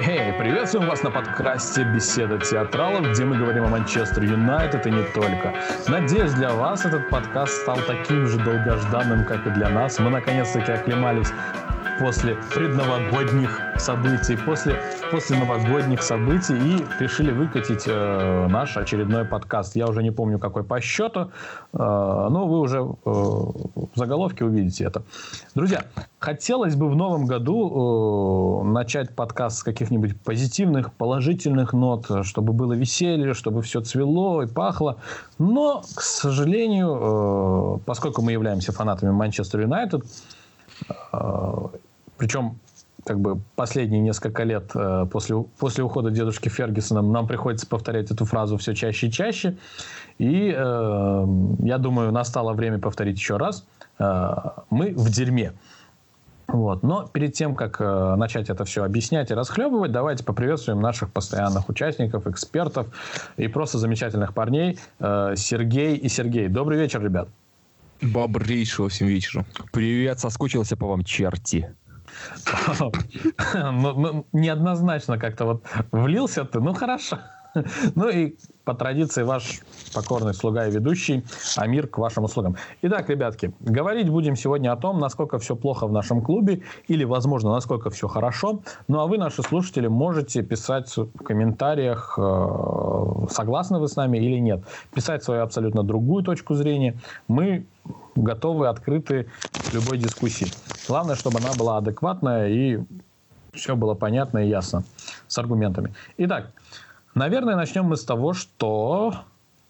Хей-хей, приветствуем вас на подкасте «Беседа театралов», где мы говорим о Манчестер Юнайтед и не только. Надеюсь, для вас этот подкаст стал таким же долгожданным, как и для нас. Мы наконец-таки оклемались после предновогодних событий, после, после новогодних событий и решили выкатить э, наш очередной подкаст. Я уже не помню, какой по счету, э, но вы уже э, в заголовке увидите это. Друзья, хотелось бы в новом году э, начать подкаст с каких-нибудь позитивных, положительных нот, чтобы было веселье, чтобы все цвело и пахло. Но, к сожалению, э, поскольку мы являемся фанатами Манчестер Юнайтед, э, причем как бы последние несколько лет э, после, после ухода дедушки Фергюсона нам приходится повторять эту фразу все чаще и чаще. И э, я думаю, настало время повторить еще раз. Э, мы в дерьме. Вот. Но перед тем, как э, начать это все объяснять и расхлебывать, давайте поприветствуем наших постоянных участников, экспертов и просто замечательных парней э, Сергей и Сергей. Добрый вечер, ребят. Бобрейшего всем вечера. Привет, соскучился по вам, черти. Неоднозначно как-то вот влился ты, ну хорошо. Ну и по традиции ваш покорный слуга и ведущий Амир к вашим услугам. Итак, ребятки, говорить будем сегодня о том, насколько все плохо в нашем клубе или, возможно, насколько все хорошо. Ну а вы, наши слушатели, можете писать в комментариях, э, согласны вы с нами или нет. Писать свою абсолютно другую точку зрения. Мы готовы, открыты к любой дискуссии. Главное, чтобы она была адекватная и все было понятно и ясно с аргументами. Итак, Наверное, начнем мы с того, что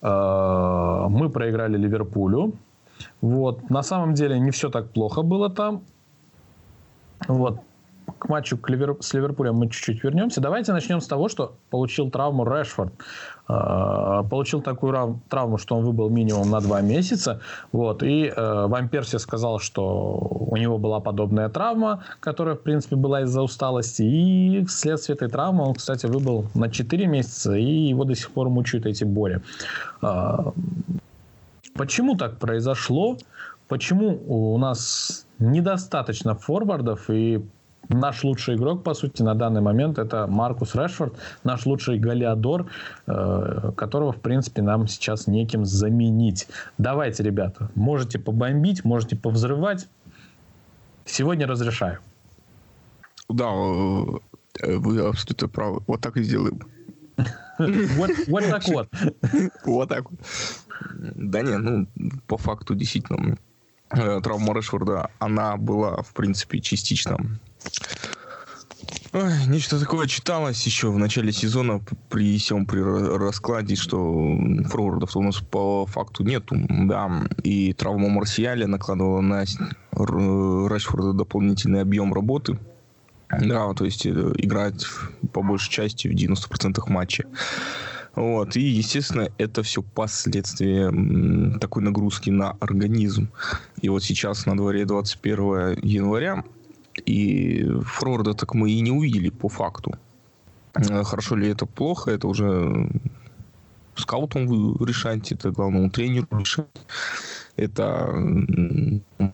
э, мы проиграли Ливерпулю. Вот. На самом деле не все так плохо было там. Вот к матчу к Ливер... с Ливерпулем мы чуть-чуть вернемся. Давайте начнем с того, что получил травму Решфорд. Э, получил такую травму, что он выбыл минимум на два месяца. Вот. И э, Ван Перси сказал, что у него была подобная травма, которая, в принципе, была из-за усталости. И вследствие этой травмы он, кстати, выбыл на 4 месяца, и его до сих пор мучают эти боли. Э, почему так произошло? Почему у нас недостаточно форвардов и Наш лучший игрок, по сути, на данный момент это Маркус Решфорд, наш лучший голеадор, э, которого, в принципе, нам сейчас неким заменить. Давайте, ребята, можете побомбить, можете повзрывать. Сегодня разрешаю. Да, э, вы абсолютно правы. Вот так и сделаем. Вот, вот так вот. Вот так вот. Да не, ну, по факту, действительно, э, травма Решфорда, она была, в принципе, частично Ой, нечто такое читалось еще в начале сезона при всем при раскладе, что форвардов у нас по факту нету, да, и травма Марсиаля накладывала на Рашфорда дополнительный объем работы, да, то есть э, играть по большей части в 90% матча. Вот. И, естественно, это все последствия такой нагрузки на организм. И вот сейчас на дворе 21 января и Фрорда так мы и не увидели по факту. Э, хорошо ли это плохо, это уже скаутом вы решаете, это главному тренеру решать. Это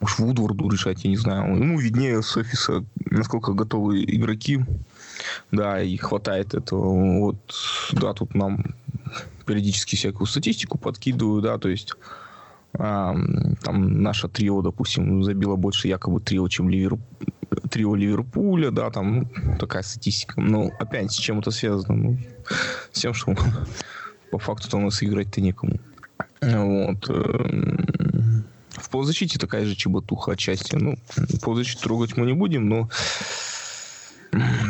уж Вудворду решать, я не знаю. Ему виднее с офиса, насколько готовы игроки. Да, и хватает этого. Вот, да, тут нам периодически всякую статистику подкидываю, да, то есть там наше трио, допустим, забило больше якобы трио, чем Ливер... трио Ливерпуля, да, там ну, такая статистика. Но опять с чем это связано? Ну, с тем, что по факту-то у нас играть-то некому. Вот. Эм, в полузащите такая же чеботуха отчасти. Ну, полузащиту трогать мы не будем, но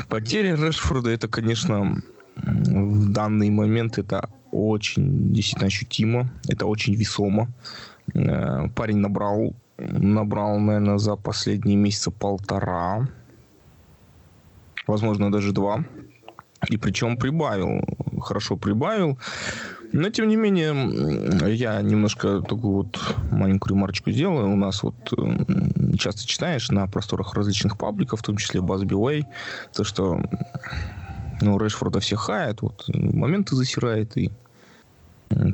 потеря Решфорда это, конечно, в данный момент это очень действительно ощутимо, это очень весомо. Э, парень набрал, набрал, наверное, за последние месяца полтора, возможно, даже два. И причем прибавил, хорошо прибавил. Но, тем не менее, я немножко такую вот маленькую ремарочку сделаю. У нас вот часто читаешь на просторах различных пабликов, в том числе Базби то, что ну, Решфорда все хает, вот моменты засирает и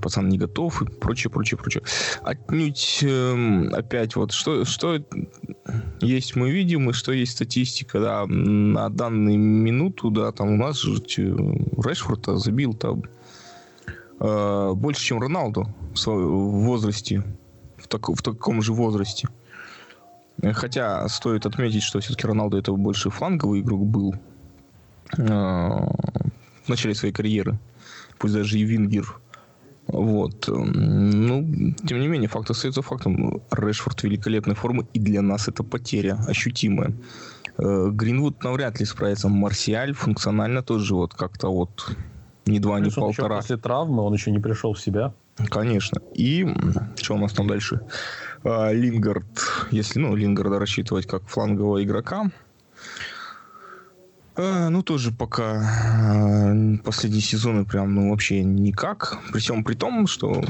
пацан не готов и прочее, прочее, прочее. Отнюдь э, опять вот что, что есть мы видим и что есть статистика, да, на данную минуту, да, там у нас же Решфорд забил там э, больше, чем Роналду в, в возрасте, в, так, в таком же возрасте. Хотя стоит отметить, что все-таки Роналду это больше фланговый игрок был э, в начале своей карьеры. Пусть даже и Вингер. Вот. Ну, тем не менее, факт остается фактом. Решфорд великолепной формы, и для нас это потеря ощутимая. Э, Гринвуд навряд ли справится. Марсиаль функционально тоже вот как-то вот ни два, ни полтора. После травмы он еще не пришел в себя. Конечно. И что у нас там дальше? А, Лингард, если, ну, Лингарда рассчитывать как флангового игрока, ну, тоже пока а, последние сезоны прям, ну, вообще никак. При всем при том, что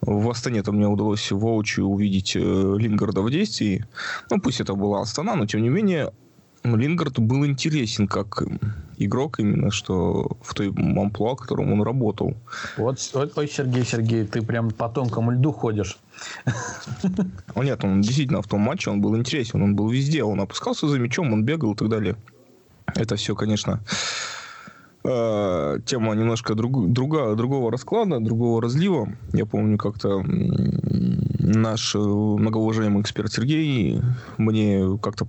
в Астане-то мне удалось воочию увидеть э, Лингарда в действии. Ну, пусть это была Астана, но тем не менее Лингард был интересен как игрок именно, что в той амплуа, в котором он работал. Вот, ой, Сергей, Сергей, ты прям по тонкому льду ходишь. Нет, он действительно в том матче он был интересен, он был везде, он опускался за мячом, он бегал и так далее. Это все, конечно, э, тема немножко друг, друга, другого расклада, другого разлива. Я помню, как-то наш э, многоуважаемый эксперт Сергей мне как-то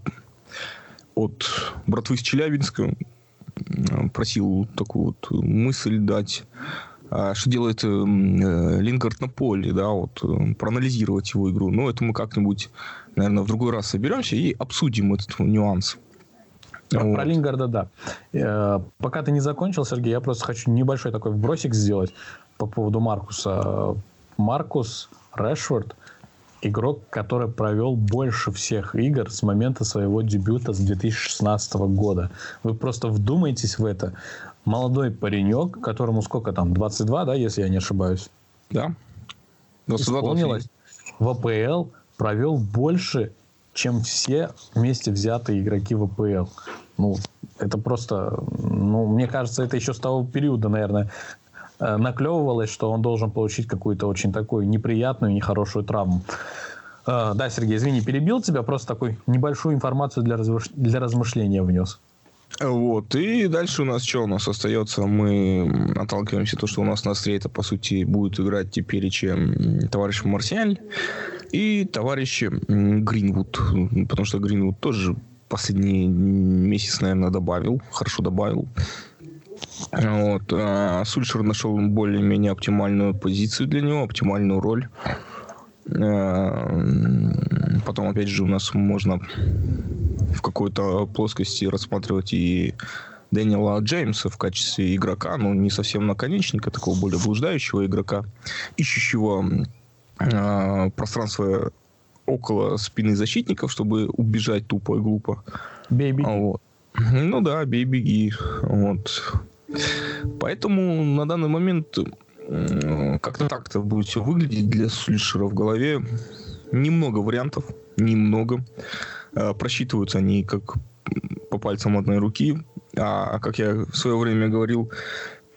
от братвы с Челябинска просил такую вот мысль дать, а, что делает э, Лингард на поле, да, вот, э, проанализировать его игру. Но это мы как-нибудь, наверное, в другой раз соберемся и обсудим этот нюанс. Про, вот. про Лингарда, да. Э, пока ты не закончил, Сергей, я просто хочу небольшой такой вбросик сделать по поводу Маркуса. Маркус Решфорд игрок, который провел больше всех игр с момента своего дебюта с 2016 года. Вы просто вдумайтесь в это. Молодой паренек, которому сколько там, 22, да, если я не ошибаюсь? Да. 22, Исполнилось. В АПЛ провел больше, чем все вместе взятые игроки в АПЛ. Ну, это просто, ну, мне кажется, это еще с того периода, наверное, Э, наклевывалось, что он должен получить какую-то очень такую неприятную, нехорошую травму. Э, да, Сергей, извини, перебил тебя, просто такую небольшую информацию для, размыш... для размышления внес. Вот, и дальше у нас что у нас остается? Мы отталкиваемся то, что у нас на это по сути, будет играть теперь чем товарищ Марсиаль и товарищ Гринвуд. Потому что Гринвуд тоже последний месяц, наверное, добавил, хорошо добавил. Вот. А Сульшер нашел более-менее оптимальную позицию для него, оптимальную роль. А, потом, опять же, у нас можно в какой-то плоскости рассматривать и Дэниела Джеймса в качестве игрока, но не совсем наконечника, такого более блуждающего игрока, ищущего э, пространство около спины защитников, чтобы убежать тупо и глупо. Бей, беги. Вот. Ну да, бей, беги. Вот. Поэтому на данный момент как-то так-то будет все выглядеть для Сульшера в голове. Немного вариантов, немного. А, просчитываются они как по пальцам одной руки. А как я в свое время говорил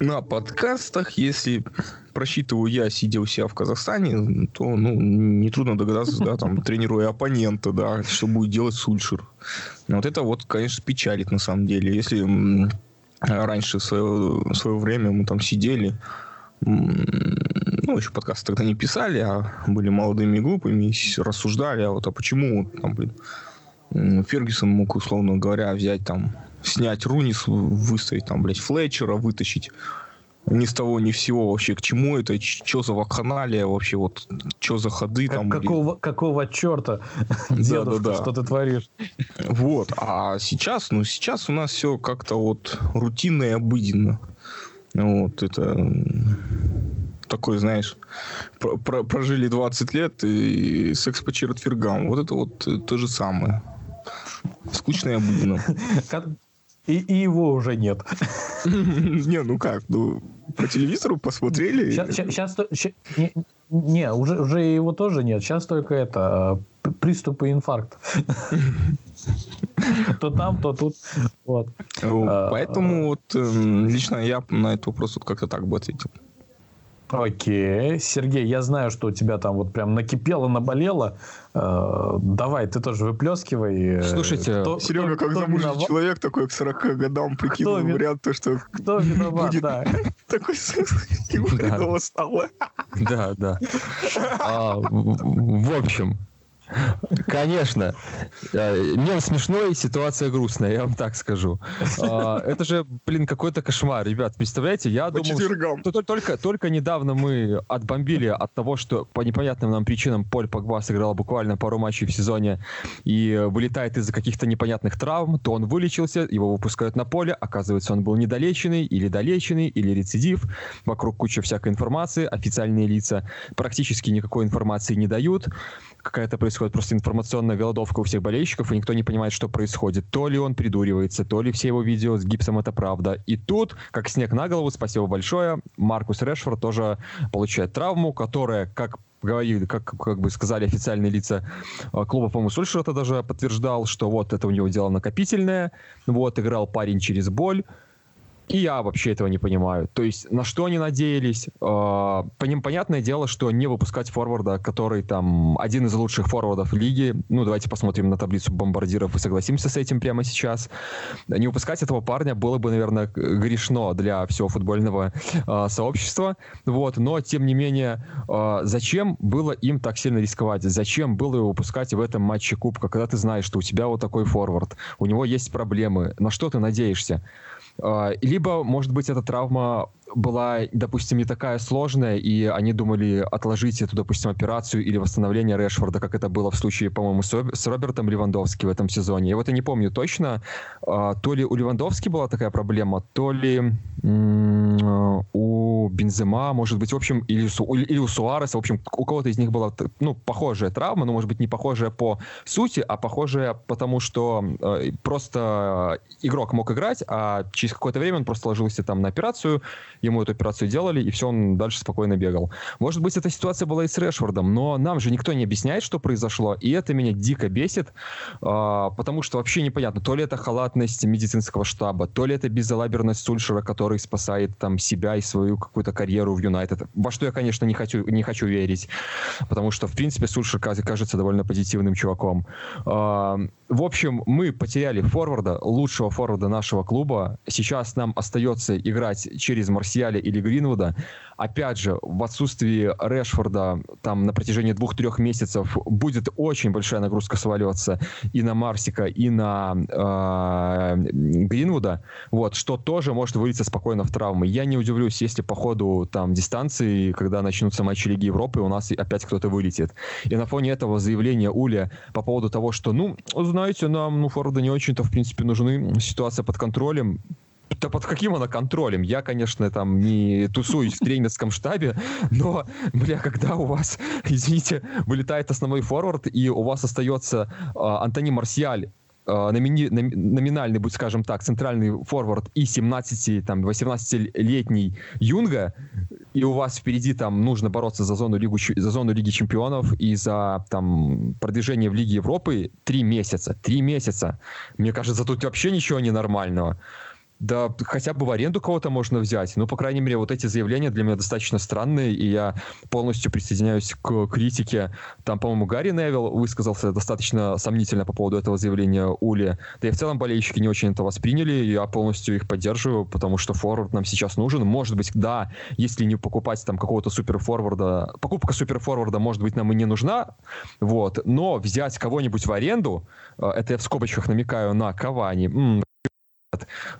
на подкастах, если просчитываю я, сидя у себя в Казахстане, то ну, нетрудно догадаться, да, там, тренируя оппонента, да, что будет делать Сульшер. Вот это вот, конечно, печалит на самом деле. Если раньше, в свое, в свое время мы там сидели, ну, еще подкасты тогда не писали, а были молодыми и глупыми, и рассуждали, а вот а почему там, блин, Фергюсон мог, условно говоря, взять там, снять Рунис, выставить там, блядь, Флетчера, вытащить ни с того, ни всего вообще, к чему это, что за вакханалия вообще, вот, что за ходы как, там. Какого, какого черта, дедушка, да, да, да. что ты творишь? Вот, а сейчас, ну, сейчас у нас все как-то вот рутинно и обыденно. Вот, это такой, знаешь, про про прожили 20 лет и секс по четвергам. Вот это вот то же самое. Скучно и обыденно. И, и его уже нет. Не, ну как, ну по телевизору посмотрели. Сейчас, не, не, уже, уже его тоже нет. Сейчас только это приступы инфаркта. То там, то тут. Вот. А, Поэтому вот эм, лично я на этот вопрос вот как-то так бы ответил. Окей. Сергей, я знаю, что у тебя там вот прям накипело, наболело. Э, давай, ты тоже выплескивай. Слушайте, кто, Серега, как замужний виноват? человек, такой к 40 годам прикинул кто вариант, то, что... Кто виноват, будет да. Такой его стало. Да, да. А, в общем, Конечно. Э, мем смешной, ситуация грустная, я вам так скажу. А, это же, блин, какой-то кошмар, ребят. Представляете, я по думал, что только, только недавно мы отбомбили от того, что по непонятным нам причинам Поль Погба сыграл буквально пару матчей в сезоне и вылетает из-за каких-то непонятных травм, то он вылечился, его выпускают на поле, оказывается, он был недолеченный или долеченный, или рецидив. Вокруг куча всякой информации, официальные лица практически никакой информации не дают какая-то происходит просто информационная голодовка у всех болельщиков, и никто не понимает, что происходит. То ли он придуривается, то ли все его видео с гипсом это правда. И тут, как снег на голову, спасибо большое, Маркус Решфорд тоже получает травму, которая, как говорили, как, как бы сказали официальные лица э, клуба, по-моему, Сульшер это даже подтверждал, что вот это у него дело накопительное, вот играл парень через боль, и я вообще этого не понимаю. То есть, на что они надеялись? Э, по ним понятное дело, что не выпускать форварда, который там один из лучших форвардов лиги. Ну, давайте посмотрим на таблицу бомбардиров и согласимся с этим прямо сейчас. Не выпускать этого парня было бы, наверное, грешно для всего футбольного э, сообщества. Вот. Но, тем не менее, э, зачем было им так сильно рисковать? Зачем было его выпускать в этом матче Кубка, когда ты знаешь, что у тебя вот такой форвард, у него есть проблемы? На что ты надеешься? А, либо, может быть, эта травма была, допустим, не такая сложная, и они думали отложить эту, допустим, операцию или восстановление Решфорда, как это было в случае, по-моему, с Робертом Левандовски в этом сезоне. Я вот и не помню точно, а, то ли у Левандовски была такая проблема, то ли у Бензема, может быть, в общем, или, или у Суареса, в общем, у кого-то из них была, ну, похожая травма, но, может быть, не похожая по сути, а похожая потому, что э, просто игрок мог играть, а через какое-то время он просто ложился там на операцию, ему эту операцию делали, и все, он дальше спокойно бегал. Может быть, эта ситуация была и с Решфордом, но нам же никто не объясняет, что произошло, и это меня дико бесит, а, потому что вообще непонятно, то ли это халатность медицинского штаба, то ли это безалаберность Сульшера, который спасает там себя и свою какую-то карьеру в Юнайтед. Во что я, конечно, не хочу, не хочу верить, потому что, в принципе, Сульшер кажется довольно позитивным чуваком. А, в общем, мы потеряли форварда, лучшего форварда нашего клуба. Сейчас нам остается играть через Марсиаля или Гринвуда. Опять же, в отсутствии Решфорда там на протяжении двух-трех месяцев будет очень большая нагрузка сваливаться и на Марсика, и на э, Гринвуда, вот, что тоже может вылиться спокойно в травмы. Я не удивлюсь, если по ходу там дистанции, когда начнутся матчи Лиги Европы, у нас опять кто-то вылетит. И на фоне этого заявления Уля по поводу того, что, ну, знаете, нам, ну, форварды не очень-то, в принципе, нужны, ситуация под контролем, да под каким она контролем? Я, конечно, там не тусуюсь в тренерском штабе, но, бля, когда у вас, извините, вылетает основной форвард, и у вас остается э, Антони Марсиаль, номини, номинальный, будь скажем так, центральный форвард и 17, там, 18-летний Юнга, и у вас впереди там нужно бороться за зону, Лигу, за зону Лиги Чемпионов и за там продвижение в Лиге Европы три месяца. Три месяца. Мне кажется, тут вообще ничего ненормального. Да, хотя бы в аренду кого-то можно взять. Ну, по крайней мере, вот эти заявления для меня достаточно странные, и я полностью присоединяюсь к критике. Там, по-моему, Гарри Невилл высказался достаточно сомнительно по поводу этого заявления Ули. Да и в целом болельщики не очень это восприняли, я полностью их поддерживаю, потому что форвард нам сейчас нужен. Может быть, да, если не покупать там какого-то суперфорварда, покупка суперфорварда, может быть, нам и не нужна, вот, но взять кого-нибудь в аренду, э, это я в скобочках намекаю на Кавани, Э,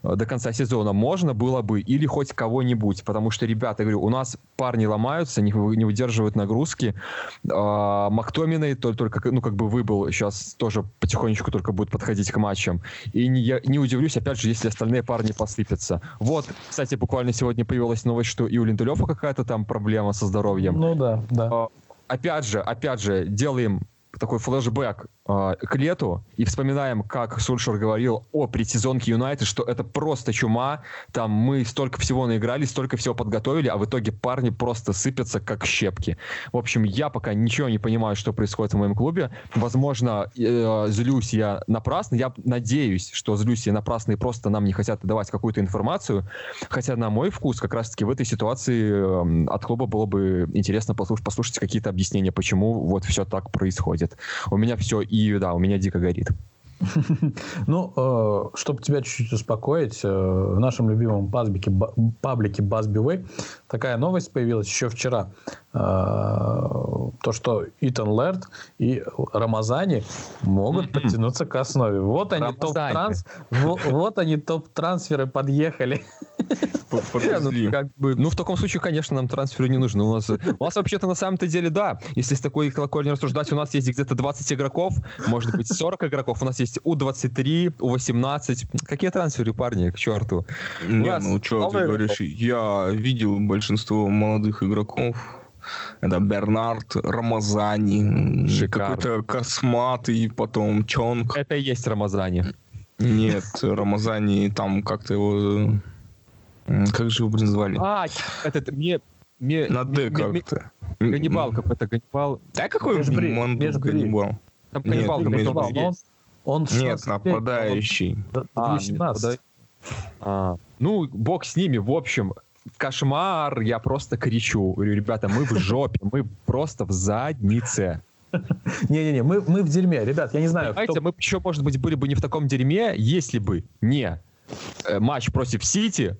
до конца сезона можно было бы или хоть кого-нибудь, потому что, ребята, говорю, у нас парни ломаются, не, не выдерживают нагрузки. А, Мактоминой только, ну, как бы выбыл, сейчас тоже потихонечку только будет подходить к матчам. И не, я не удивлюсь, опять же, если остальные парни посыпятся. Вот, кстати, буквально сегодня появилась новость, что и у Линделёва какая-то там проблема со здоровьем. Ну да, да. А, опять же, опять же, делаем такой флешбэк э, к лету и вспоминаем, как Сульшер говорил о предсезонке Юнайтед, что это просто чума, там мы столько всего наиграли, столько всего подготовили, а в итоге парни просто сыпятся как щепки. В общем, я пока ничего не понимаю, что происходит в моем клубе. Возможно, э, злюсь я напрасно. Я надеюсь, что злюсь я напрасно и просто нам не хотят давать какую-то информацию. Хотя на мой вкус как раз-таки в этой ситуации э, от клуба было бы интересно послушать, послушать какие-то объяснения, почему вот все так происходит. У меня все и да, у меня дико горит. Ну, э, чтобы тебя чуть-чуть успокоить, э, в нашем любимом паблике, паблике такая новость появилась еще вчера. Э, то, что Итан Лерт и Рамазани могут подтянуться к основе. Вот они топ-транс, вот они топ-трансферы подъехали. Ну, как бы, ну, в таком случае, конечно, нам трансферы не нужны. У нас, у нас вообще-то на самом-то деле, да, если с такой колокольни рассуждать, у нас есть где-то 20 игроков, может быть, 40 игроков, у нас есть У-23, У-18. Какие трансферы, парни, к черту? Не, ну, что ты говоришь, я видел большинство молодых игроков, это Бернард, Рамазани, какой-то косматый, потом Чонг. Это и есть Рамазани. Нет, Рамазани, там как-то его как же его, блин, звали? А, этот, мне... мне На Д как-то. Ганнибал какой-то, Ганнибал. Да какой он Ганнибал? Там Ганнибал Ганнибал, он, он Нет, нападающий. А, а, ну, бог с ними, в общем, кошмар, я просто кричу. Говорю, ребята, мы в жопе, мы просто в заднице. Не-не-не, мы, мы в дерьме, ребят, я не знаю. Понимаете, кто... мы еще, может быть, были бы не в таком дерьме, если бы не э, матч против Сити,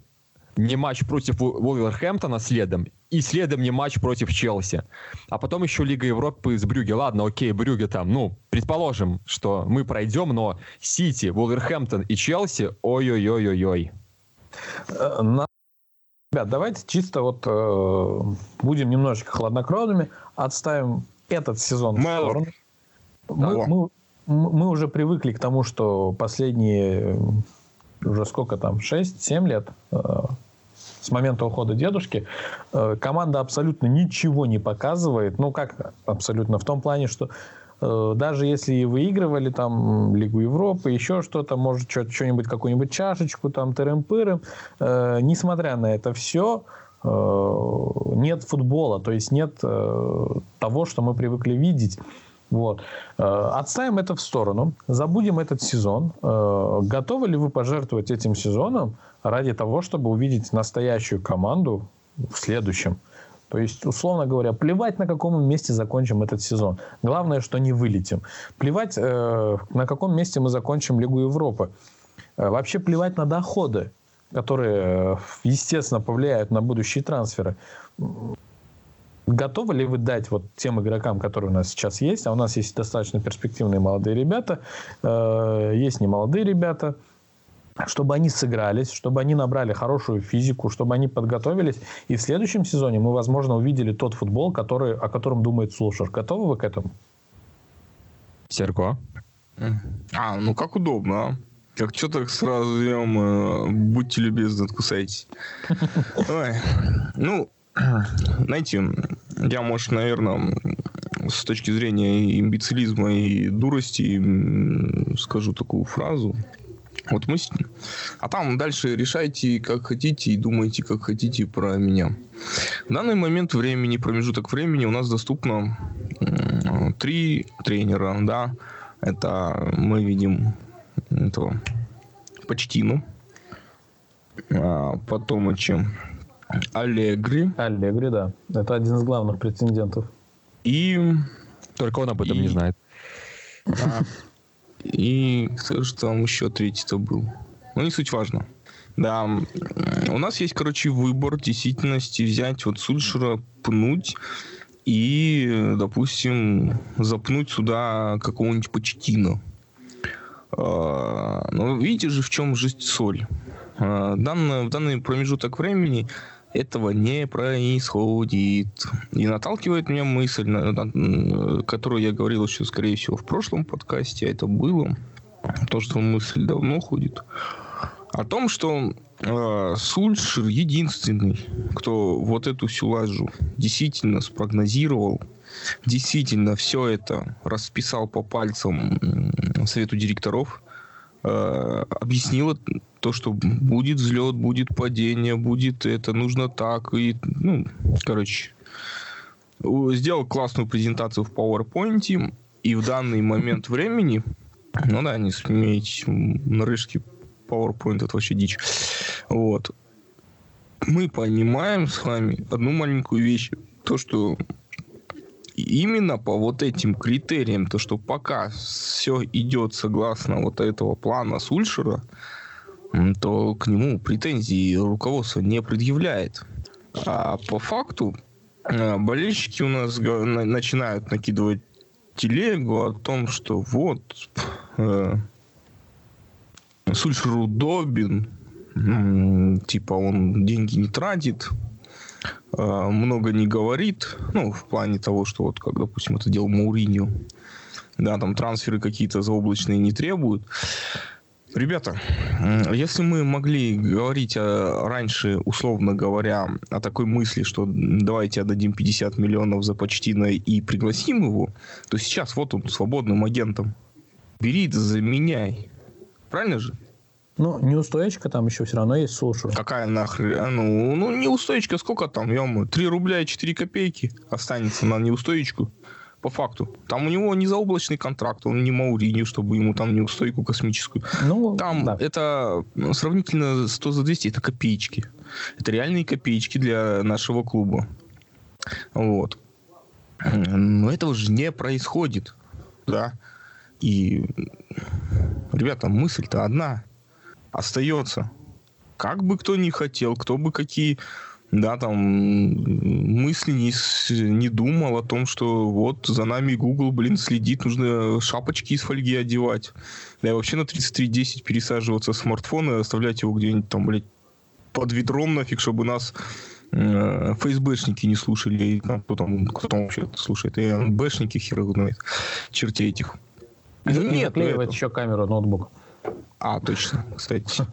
не матч против Вулверхэмптона следом, и следом не матч против Челси. А потом еще Лига Европы с Брюге. Ладно, окей, Брюге там, ну, предположим, что мы пройдем, но Сити, Вулверхэмптон и Челси, ой-ой-ой-ой-ой. Э, Ребят, давайте чисто вот э, будем немножечко хладнокровными, отставим этот сезон Мэлор. в сторону. Мы, мы, мы уже привыкли к тому, что последние уже сколько там, 6-7 лет э, с момента ухода дедушки, э, команда абсолютно ничего не показывает. Ну, как абсолютно? В том плане, что э, даже если и выигрывали там Лигу Европы, еще что-то, может, что-нибудь, какую-нибудь чашечку, там, тырым-пырым, несмотря на это все, нет футбола, то есть нет того, что мы привыкли видеть. Вот. Э, отставим это в сторону, забудем этот сезон. Э, готовы ли вы пожертвовать этим сезоном ради того, чтобы увидеть настоящую команду в следующем? То есть, условно говоря, плевать, на каком месте закончим этот сезон. Главное, что не вылетим. Плевать, э, на каком месте мы закончим Лигу Европы. Вообще плевать на доходы, которые, естественно, повлияют на будущие трансферы. Готовы ли вы дать вот тем игрокам, которые у нас сейчас есть, а у нас есть достаточно перспективные молодые ребята, э, есть немолодые ребята, чтобы они сыгрались, чтобы они набрали хорошую физику, чтобы они подготовились, и в следующем сезоне мы, возможно, увидели тот футбол, который, о котором думает Слушер. Готовы вы к этому? Серко? А, ну как удобно, а? Как что так сразу берем, э, будьте любезны, откусайтесь. Ой. Ну, знаете, я, может, наверное, с точки зрения имбецилизма и дурости скажу такую фразу. Вот мы... А там дальше решайте, как хотите, и думайте, как хотите про меня. В данный момент времени, промежуток времени у нас доступно три тренера, да. Это мы видим этого Почтину. А потом еще Аллегри. Аллегри, да. Это один из главных претендентов. И... Только он об этом и... не знает. А, и кто же там еще третий-то был? Ну, не суть важно. Да, у нас есть, короче, выбор действительности взять вот Сульшера, пнуть и, допустим, запнуть сюда какого-нибудь Почтина. Но видите же, в чем жизнь соль. А, данный, в данный промежуток времени этого не происходит. И наталкивает меня мысль, которую я говорил еще, скорее всего, в прошлом подкасте, а это было, то, что мысль давно ходит, о том, что э, Сульшер единственный, кто вот эту всю лажу действительно спрогнозировал действительно все это расписал по пальцам совету директоров, объяснила то, что будет взлет, будет падение, будет это, нужно так, и, ну, короче, сделал классную презентацию в PowerPoint, и в данный момент времени, ну да, не смейтесь, нарышки PowerPoint это вообще дичь, вот, мы понимаем с вами одну маленькую вещь, то, что именно по вот этим критериям, то, что пока все идет согласно вот этого плана Сульшера, то к нему претензий руководство не предъявляет. А по факту э, болельщики у нас начинают накидывать телегу о том, что вот э, Сульшер удобен, типа он деньги не тратит, много не говорит, ну, в плане того, что вот, как, допустим, это делал Мауриньо, да, там трансферы какие-то заоблачные не требуют. Ребята, если мы могли говорить о, раньше, условно говоря, о такой мысли, что давайте отдадим 50 миллионов за почтина и пригласим его, то сейчас вот он свободным агентом. Бери, заменяй. Правильно же? Ну, неустойка там еще все равно есть слушаю. Какая нахрен? А, ну, ну, неустойка сколько там, ё 3 рубля и 4 копейки останется на неустоечку. По факту. Там у него не заоблачный контракт, он не Мауриню, чтобы ему там неустойку космическую. Ну, там да. это сравнительно 100 за 200, это копеечки. Это реальные копеечки для нашего клуба. Вот. Но этого же не происходит. Да. И, ребята, мысль-то одна остается. Как бы кто ни хотел, кто бы какие да, там мысли не, не думал о том, что вот за нами Google, блин, следит, нужно шапочки из фольги одевать. Да и вообще на 3310 пересаживаться с смартфона и оставлять его где-нибудь там, блядь, под ведром нафиг, чтобы нас э, ФСБшники не слушали, там, кто там, кто там вообще слушает, и МБшники хер знает, чертей этих. И, нет, наклеивает еще камеру ноутбука. А, точно, кстати.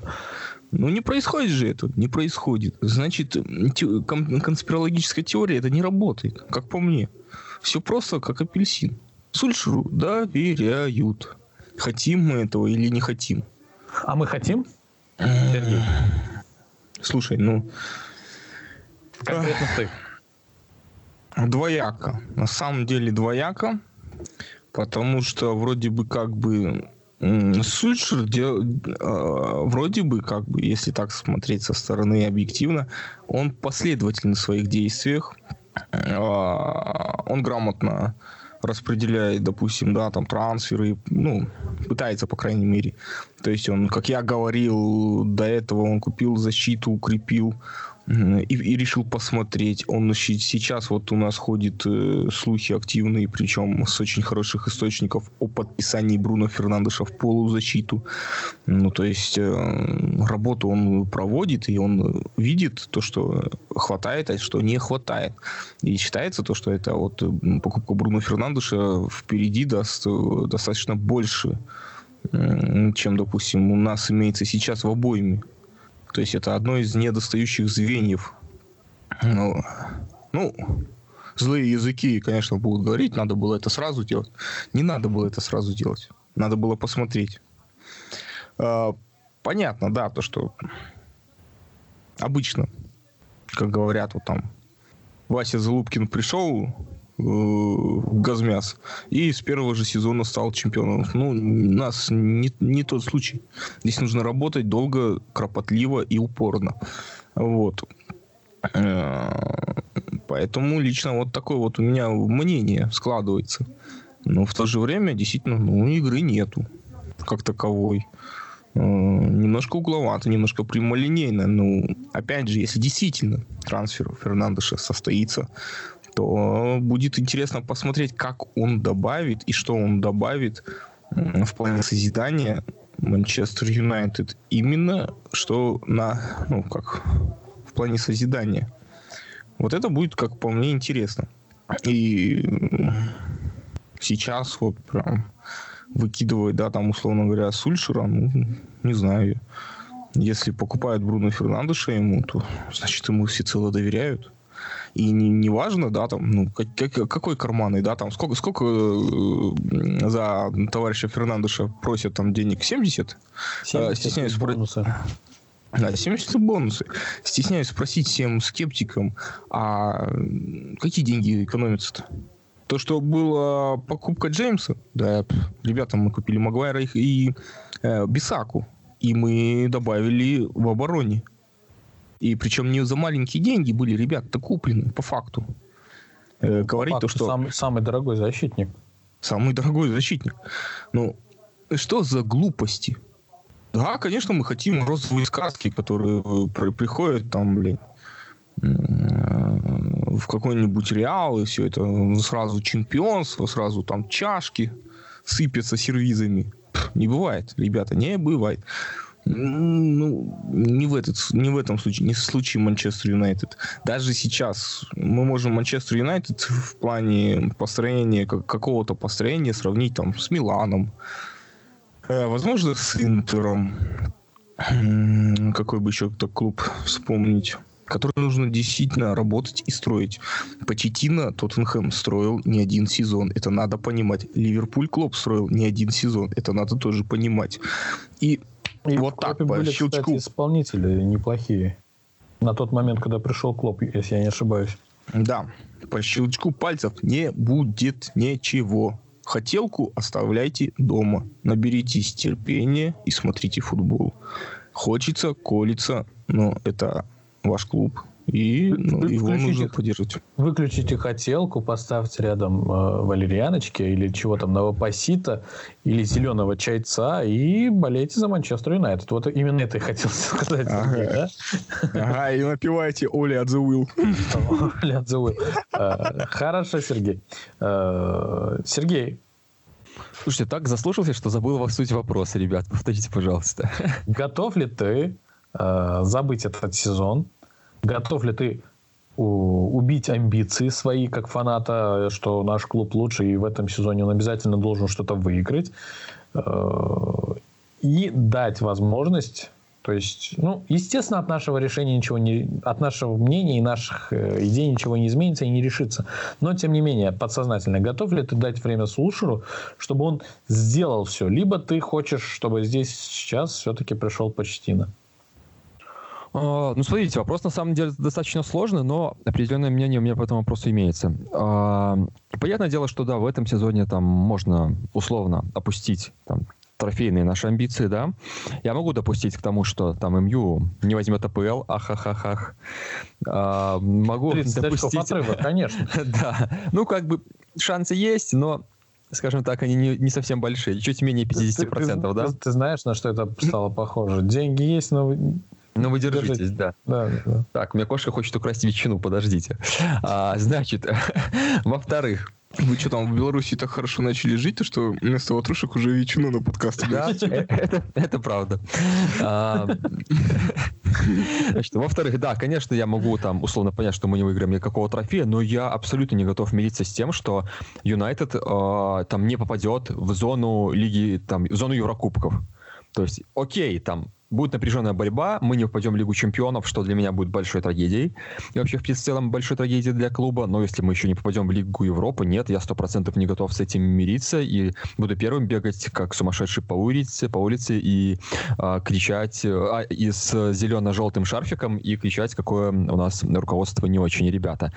Ну, не происходит же это, не происходит. Значит, те, конспирологическая теория это не работает, как по мне. Все просто как апельсин. Сульшеру доверяют. Хотим мы этого или не хотим. А мы хотим? Слушай, ну... Конкретно ты. Двояко. На самом деле двояко. Потому что вроде бы как бы Сульшер дел, э, вроде бы, как бы, если так смотреть со стороны объективно, он последовательный в своих действиях. Э, он грамотно распределяет, допустим, да, там трансферы, ну, пытается, по крайней мере. То есть он, как я говорил до этого, он купил защиту, укрепил, и, и решил посмотреть. Он сейчас вот у нас ходит э, слухи активные, причем с очень хороших источников о подписании Бруно Фернандеша в полузащиту. Ну, то есть э, работу он проводит, и он видит то, что хватает, а что не хватает. И считается то, что это вот покупка Бруно Фернандеша впереди даст э, достаточно больше, э, чем, допустим, у нас имеется сейчас в обойме. То есть это одно из недостающих звеньев. Ну, ну, злые языки, конечно, будут говорить, надо было это сразу делать. Не надо было это сразу делать. Надо было посмотреть. А, понятно, да, то, что обычно, как говорят, вот там, Вася Залупкин пришел Газмяс и с первого же сезона стал чемпионом. Ну, у нас не, не тот случай. Здесь нужно работать долго, кропотливо и упорно. Вот. Э, поэтому лично вот такое вот у меня мнение складывается. Но в то же время действительно ну, игры нету как таковой. Э, немножко угловато, немножко прямолинейно. Ну, опять же, если действительно трансфер Фернандеша состоится, то будет интересно посмотреть, как он добавит и что он добавит в плане созидания Манчестер Юнайтед именно что на, ну, как в плане созидания. Вот это будет, как по мне, интересно. И сейчас вот прям выкидывать, да, там, условно говоря, Сульшера, ну, не знаю. Если покупают Бруно Фернандеша ему, то, значит, ему всецело доверяют. И не, не важно, да, там, ну, как, как, какой карманный, да, там, сколько, сколько э, за товарища Фернандеша просят там денег? 70? 70 Стесняюсь бонусы. Да, 70 бонусы. Стесняюсь спросить всем скептикам, а какие деньги экономятся-то? То, что была покупка Джеймса, да, ребята, мы купили Магуайра и э, Бисаку, и мы добавили в обороне. И причем не за маленькие деньги были ребята куплены, по факту. Э, говорить то, что... Самый, самый дорогой защитник. Самый дорогой защитник. Ну, что за глупости? Да, конечно, мы хотим розовые сказки, которые э, приходят там, блин, в какой-нибудь Реал, и все это сразу чемпионство, сразу там чашки сыпятся сервизами. Не бывает, ребята, не бывает. Ну, не в, этот, не в этом случае, не в случае Манчестер Юнайтед. Даже сейчас мы можем Манчестер Юнайтед в плане построения, какого-то построения сравнить там с Миланом, э, возможно, с Интером. Какой бы еще кто клуб вспомнить? который нужно действительно работать и строить. Почетина Тоттенхэм строил не один сезон, это надо понимать. Ливерпуль Клоп строил не один сезон, это надо тоже понимать. И и вот так, по были, щелчку. Кстати, исполнители неплохие. На тот момент, когда пришел Клоп, если я не ошибаюсь. Да, по щелчку пальцев не будет ничего. Хотелку оставляйте дома. Наберитесь терпения и смотрите футбол. Хочется, колется, но это ваш клуб. И ну, его нужно поддерживать. Выключите хотелку, поставьте рядом э, валерьяночки или чего там, новопосита или зеленого чайца и болейте за Манчестер Юнайтед. Вот именно это я хотел сказать. Ага, ага и напивайте Оли от the Will. Оли от the Will. Э, хорошо, Сергей. Э, Сергей, Слушайте, так заслушался, что забыл вас суть вопроса, ребят. Повторите, пожалуйста. Готов ли ты э, забыть этот сезон Готов ли ты убить амбиции свои как фаната, что наш клуб лучше, и в этом сезоне он обязательно должен что-то выиграть, э, и дать возможность то есть, ну, естественно, от нашего решения ничего не... От нашего мнения и наших э, идей ничего не изменится и не решится. Но, тем не менее, подсознательно, готов ли ты дать время слушеру, чтобы он сделал все? Либо ты хочешь, чтобы здесь сейчас все-таки пришел Почтина? А, ну, смотрите, вопрос на самом деле достаточно сложный, но определенное мнение у меня по этому вопросу имеется. А, понятное дело, что да, в этом сезоне там можно условно опустить там, трофейные наши амбиции, да. Я могу допустить к тому, что там МЮ не возьмет АПЛ, ахахахах. А, могу 30 допустить... отрыва, конечно. да, ну как бы шансы есть, но скажем так, они не, не совсем большие, чуть менее 50%, ты, ты, да? Ты, ты знаешь, на что это стало похоже? Деньги есть, но ну, вы держитесь, да. Да, да. Так, у меня кошка хочет украсть ветчину, подождите. А, значит, во-вторых, вы что там в Беларуси так хорошо начали жить, то что вместо ватрушек уже ветчину на подкаст. Да, э, это, это правда. А, значит, во-вторых, да, конечно, я могу там условно понять, что мы не выиграем никакого трофея, но я абсолютно не готов мириться с тем, что Юнайтед а, там не попадет в зону лиги, там, в зону Еврокубков. То есть, окей, там будет напряженная борьба, мы не упадем в Лигу Чемпионов, что для меня будет большой трагедией. И вообще, в целом, большой трагедией для клуба. Но если мы еще не попадем в Лигу Европы, нет, я сто процентов не готов с этим мириться и буду первым бегать как сумасшедший по улице, по улице и а, кричать а, и с зелено-желтым шарфиком и кричать, какое у нас руководство не очень, ребята.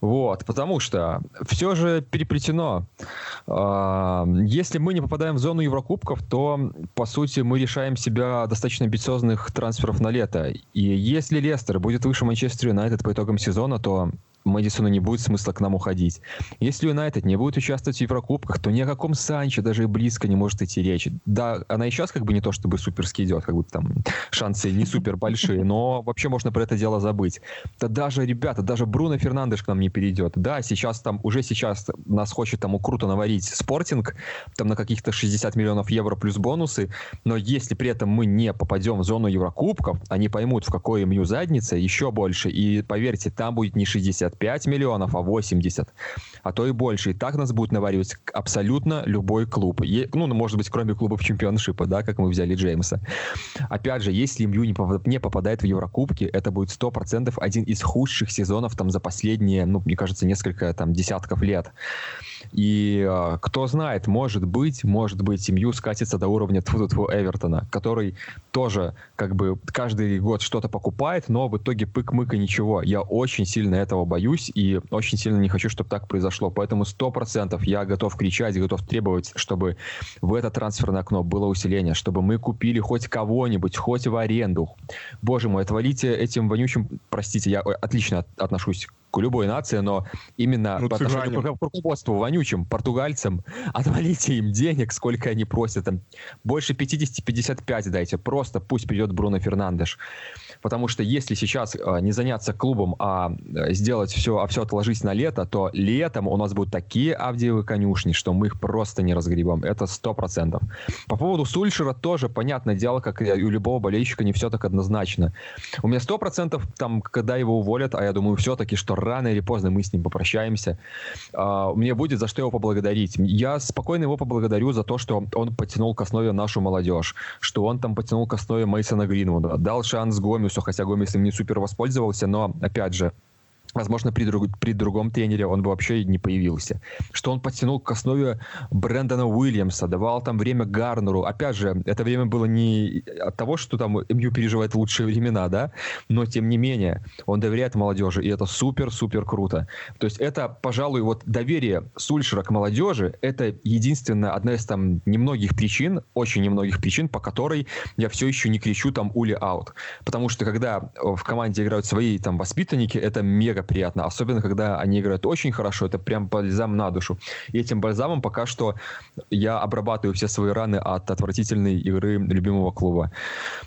Вот, потому что все же переплетено. А, если мы не попадаем в зону Еврокубков, то, по сути, мы решаем себя достаточно амбициозных трансферов на лето. И если Лестер будет выше Манчестер Юнайтед по итогам сезона, то Мэдисону не будет смысла к нам уходить. Если Юнайтед не будет участвовать в Еврокубках, то ни о каком Санчо даже и близко не может идти речь. Да, она и сейчас как бы не то чтобы суперски идет, как бы там шансы не супер большие, но вообще можно про это дело забыть. Да даже, ребята, даже Бруно Фернандеш к нам не перейдет. Да, сейчас там, уже сейчас нас хочет там круто наварить спортинг, там на каких-то 60 миллионов евро плюс бонусы, но если при этом мы не попадем в зону Еврокубков, они поймут, в какой МЮ задница, еще больше, и поверьте, там будет не 60 5 миллионов, а 80, а то и больше. И так нас будет наваривать абсолютно любой клуб. Е, ну, может быть, кроме клубов чемпионшипа, да, как мы взяли Джеймса. Опять же, если МЮ не, не попадает в Еврокубки, это будет 100% один из худших сезонов там за последние, ну, мне кажется, несколько там десятков лет. И э, кто знает, может быть, может быть, семью скатится до уровня тьфу -тьфу Эвертона, который тоже как бы каждый год что-то покупает, но в итоге пык-мык и ничего. Я очень сильно этого боюсь и очень сильно не хочу, чтобы так произошло. Поэтому сто процентов я готов кричать, готов требовать, чтобы в это трансферное окно было усиление, чтобы мы купили хоть кого-нибудь, хоть в аренду. Боже мой, отвалите этим вонючим, простите, я отлично отношусь к любой нации, но именно ну, по отношению к руководству вонючим португальцам, отвалите им денег, сколько они просят. Там, больше 50-55 дайте. Просто пусть придет Бруно Фернандеш. Потому что если сейчас э, не заняться клубом, а э, сделать все, а все отложить на лето, то летом у нас будут такие Авдиевы конюшни, что мы их просто не разгребем. Это сто процентов. По поводу Сульшера тоже понятное дело, как и у любого болельщика, не все так однозначно. У меня сто процентов там, когда его уволят, а я думаю все-таки, что рано или поздно мы с ним попрощаемся, uh, мне будет за что его поблагодарить. Я спокойно его поблагодарю за то, что он потянул к основе нашу молодежь, что он там потянул к основе Мейсона Гринвуда, дал шанс Гомесу Гомесу, хотя Гомес им не супер воспользовался, но, опять же, Возможно, при, друг, при другом тренере он бы вообще не появился. Что он подтянул к основе Брэндона Уильямса, давал там время Гарнеру. Опять же, это время было не от того, что там МЮ переживает лучшие времена, да, но тем не менее он доверяет молодежи, и это супер-супер круто. То есть это, пожалуй, вот доверие Сульшера к молодежи, это единственная, одна из там немногих причин, очень немногих причин, по которой я все еще не кричу там Ули аут. Потому что когда в команде играют свои там воспитанники, это мега приятно. Особенно, когда они играют очень хорошо. Это прям бальзам на душу. И этим бальзамом пока что я обрабатываю все свои раны от отвратительной игры любимого клуба.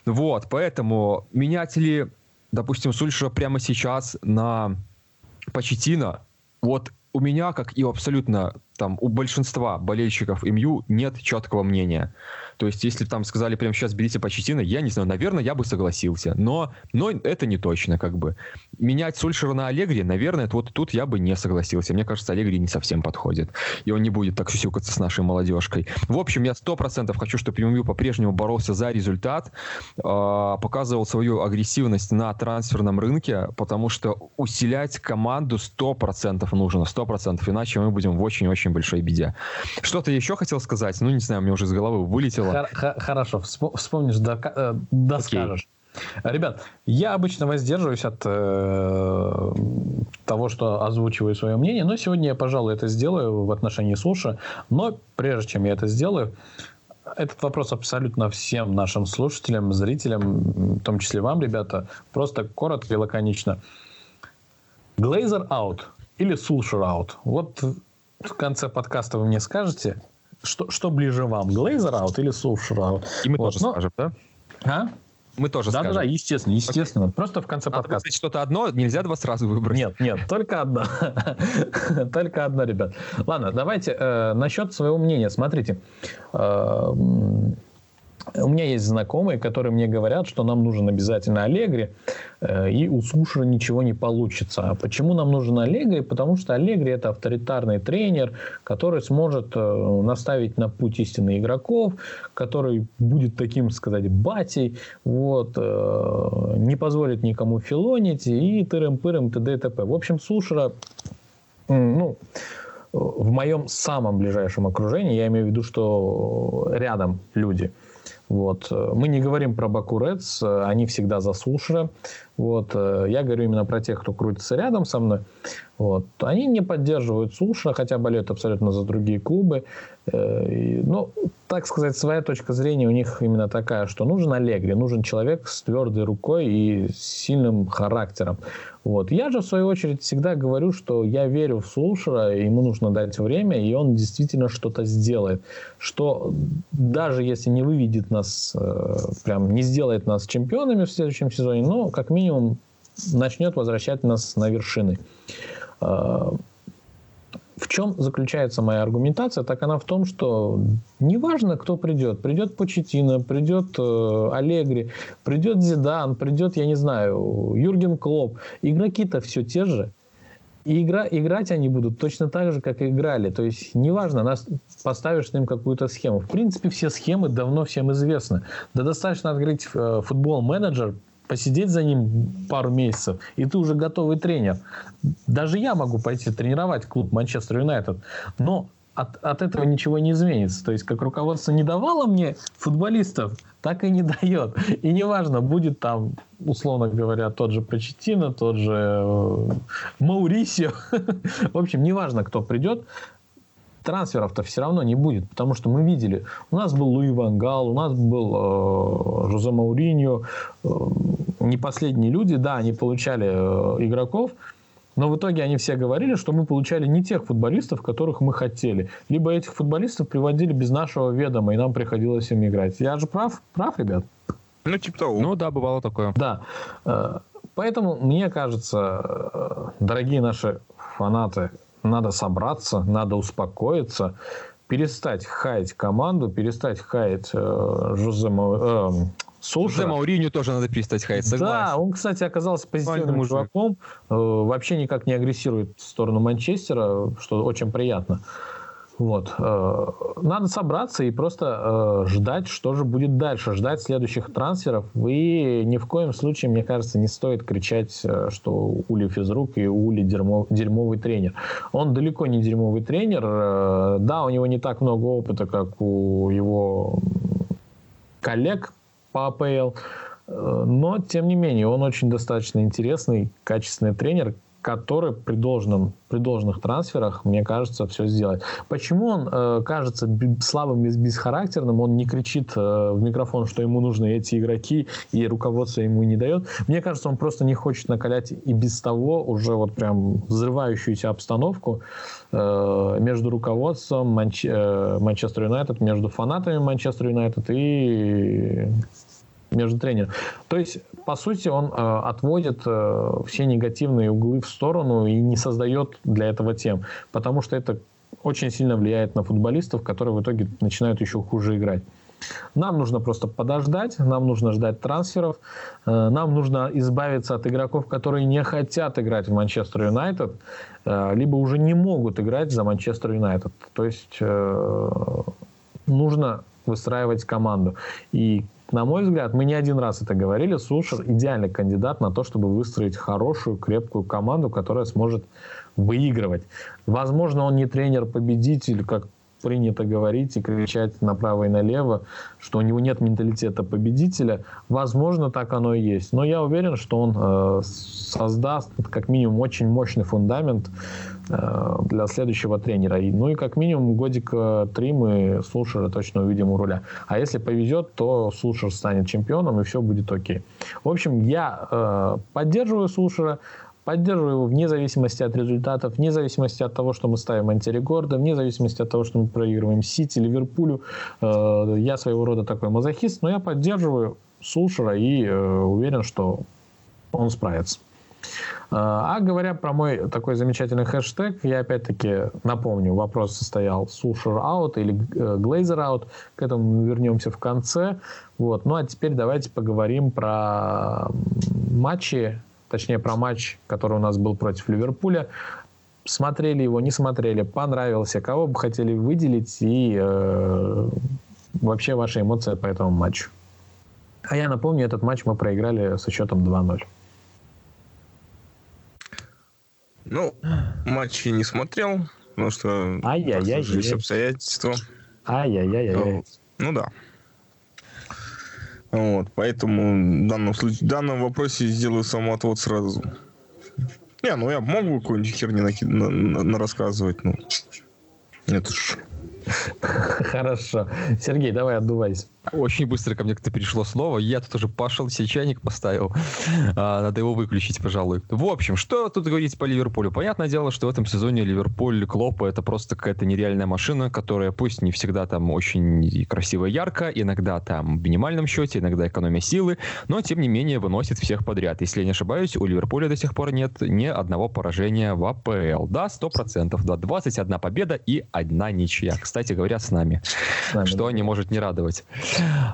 Вот, поэтому менять ли, допустим, Сульшера прямо сейчас на Почетина, вот у меня, как и абсолютно там у большинства болельщиков МЮ, нет четкого мнения. То есть, если там сказали прямо сейчас берите Почетина, я не знаю, наверное, я бы согласился. Но, но это не точно, как бы. Менять Сульшера на Аллегри, наверное, вот тут я бы не согласился. Мне кажется, Аллегри не совсем подходит. И он не будет так сюсюкаться с нашей молодежкой. В общем, я сто процентов хочу, чтобы МЮ по-прежнему боролся за результат, э, показывал свою агрессивность на трансферном рынке, потому что усилять команду сто процентов нужно, сто процентов, иначе мы будем в очень-очень большой беде. Что-то еще хотел сказать, ну, не знаю, мне уже из головы вылетело хорошо, вспомнишь, э, да скажешь. Ребят, я обычно воздерживаюсь от э, того, что озвучиваю свое мнение, но сегодня я, пожалуй, это сделаю в отношении Суши. Но прежде чем я это сделаю, этот вопрос абсолютно всем нашим слушателям, зрителям, в том числе вам, ребята, просто коротко и лаконично. Глейзер out или Сушер out? Вот в конце подкаста вы мне скажете, что, что ближе вам, Глейзер аут или Сушер аут? И мы вот, тоже но... скажем, да? А? Мы тоже да, скажем. Да, да, естественно, естественно. Okay. Просто в конце а подкаста. что-то одно, нельзя два сразу выбрать. Нет, нет, только одно. только одно, ребят. Ладно, давайте э, насчет своего мнения. Смотрите. Э, у меня есть знакомые, которые мне говорят, что нам нужен обязательно Аллегри, э, и у Сушера ничего не получится. А почему нам нужен Аллегри? Потому что Аллегри это авторитарный тренер, который сможет э, наставить на путь истинных игроков, который будет таким, сказать, батей, вот, э, не позволит никому филонить и тырым-пырым, т.д. и т.п. В общем, Сушера, ну, в моем самом ближайшем окружении, я имею в виду, что рядом люди – вот. Мы не говорим про Баку Редс, они всегда за Сушера. Вот. Я говорю именно про тех, кто крутится рядом со мной. Вот. Они не поддерживают Сушера, хотя болеют абсолютно за другие клубы. Э, ну, так сказать, своя точка зрения у них именно такая, что нужен Аллегри, нужен человек с твердой рукой и сильным характером. Вот. Я же, в свою очередь, всегда говорю, что я верю в Сулшера, ему нужно дать время, и он действительно что-то сделает. Что даже если не выведет нас, э, прям не сделает нас чемпионами в следующем сезоне, но как минимум начнет возвращать нас на вершины. В чем заключается моя аргументация? Так она в том, что неважно, кто придет. Придет Почетина, придет э, Аллегри, придет Зидан, придет, я не знаю, Юрген Клоп. Игроки-то все те же. И игра, играть они будут точно так же, как и играли. То есть, неважно, нас поставишь с ним какую-то схему. В принципе, все схемы давно всем известны. Да достаточно открыть э, футбол-менеджер, посидеть за ним пару месяцев, и ты уже готовый тренер. Даже я могу пойти тренировать клуб Манчестер Юнайтед. Но от, от этого ничего не изменится. То есть, как руководство не давало мне футболистов, так и не дает. И неважно, будет там, условно говоря, тот же Почетино, тот же э, Маурисио. В общем, неважно, кто придет, трансферов-то все равно не будет, потому что мы видели, у нас был Луи Вангал, у нас был э, Жозе Мауриньо, э, не последние люди, да, они получали э, игроков, но в итоге они все говорили, что мы получали не тех футболистов, которых мы хотели. Либо этих футболистов приводили без нашего ведома, и нам приходилось им играть. Я же прав? Прав, ребят? Ну, типа того. Ну да, бывало такое. Да. Э, поэтому, мне кажется, э, дорогие наши фанаты, надо собраться, надо успокоиться, перестать хаять команду, перестать хаять э, Жозе э, Слушай, Мауриню тоже надо перестать хаять, согласен. Да, он, кстати, оказался позитивным чуваком, э, вообще никак не агрессирует в сторону Манчестера, что очень приятно. Вот. Э, надо собраться и просто э, ждать, что же будет дальше, ждать следующих трансферов. И ни в коем случае, мне кажется, не стоит кричать, э, что Ули физрук и Ули дерьмо, дерьмовый тренер. Он далеко не дерьмовый тренер. Да, у него не так много опыта, как у его коллег по АПЛ. Но, тем не менее, он очень достаточно интересный, качественный тренер, который при, должном, при должных трансферах, мне кажется, все сделает. Почему он э, кажется слабым и бесхарактерным, он не кричит э, в микрофон, что ему нужны эти игроки, и руководство ему не дает. Мне кажется, он просто не хочет накалять и без того уже вот прям взрывающуюся обстановку э, между руководством э, Манчестер Юнайтед, между фанатами Манчестер Юнайтед и между тренером. То есть, по сути, он э, отводит э, все негативные углы в сторону и не создает для этого тем, потому что это очень сильно влияет на футболистов, которые в итоге начинают еще хуже играть. Нам нужно просто подождать, нам нужно ждать трансферов, э, нам нужно избавиться от игроков, которые не хотят играть в Манчестер Юнайтед, э, либо уже не могут играть за Манчестер Юнайтед. То есть э, нужно выстраивать команду. И на мой взгляд, мы не один раз это говорили, Сушер идеальный кандидат на то, чтобы выстроить хорошую, крепкую команду, которая сможет выигрывать. Возможно, он не тренер-победитель, как принято говорить и кричать направо и налево, что у него нет менталитета победителя. Возможно, так оно и есть. Но я уверен, что он э, создаст как минимум очень мощный фундамент для следующего тренера. И, ну и как минимум годик три мы Слушера точно увидим у руля. А если повезет, то Слушер станет чемпионом и все будет окей. В общем, я э, поддерживаю Слушера. Поддерживаю его вне зависимости от результатов, вне зависимости от того, что мы ставим антирекорды, вне зависимости от того, что мы проигрываем Сити, Ливерпулю. Э, я своего рода такой мазохист, но я поддерживаю Сулшера и э, уверен, что он справится. Э, а говоря про мой такой замечательный хэштег, я опять-таки напомню, вопрос состоял Сушер аут или Глейзер аут, к этому мы вернемся в конце. Вот. Ну а теперь давайте поговорим про матчи точнее про матч, который у нас был против Ливерпуля. Смотрели его, не смотрели, понравился, кого бы хотели выделить и э, вообще ваши эмоции по этому матчу. А я напомню, этот матч мы проиграли со счетом 2-0. Ну, матч я не смотрел, потому что Ай-яй-яй. обстоятельства. Ай-яй-яй. Ну, ну да. Вот, поэтому в данном, случае, в данном вопросе сделаю самоотвод сразу. Не, ну я мог бы какую-нибудь херни наки- на, на, на рассказывать, ну. Это ж Хорошо. Сергей, давай отдувайся. Очень быстро ко мне как-то перешло слово. Я тут уже пошел, себе чайник поставил. А, надо его выключить, пожалуй. В общем, что тут говорить по Ливерпулю? Понятное дело, что в этом сезоне Ливерпуль Клопа это просто какая-то нереальная машина, которая пусть не всегда там очень красиво и ярко, иногда там в минимальном счете, иногда экономия силы, но тем не менее выносит всех подряд. Если я не ошибаюсь, у Ливерпуля до сих пор нет ни одного поражения в АПЛ. Да, 100%. Да, 21 победа и одна ничья, кстати говоря, с нами. С нами что да. не может не радовать.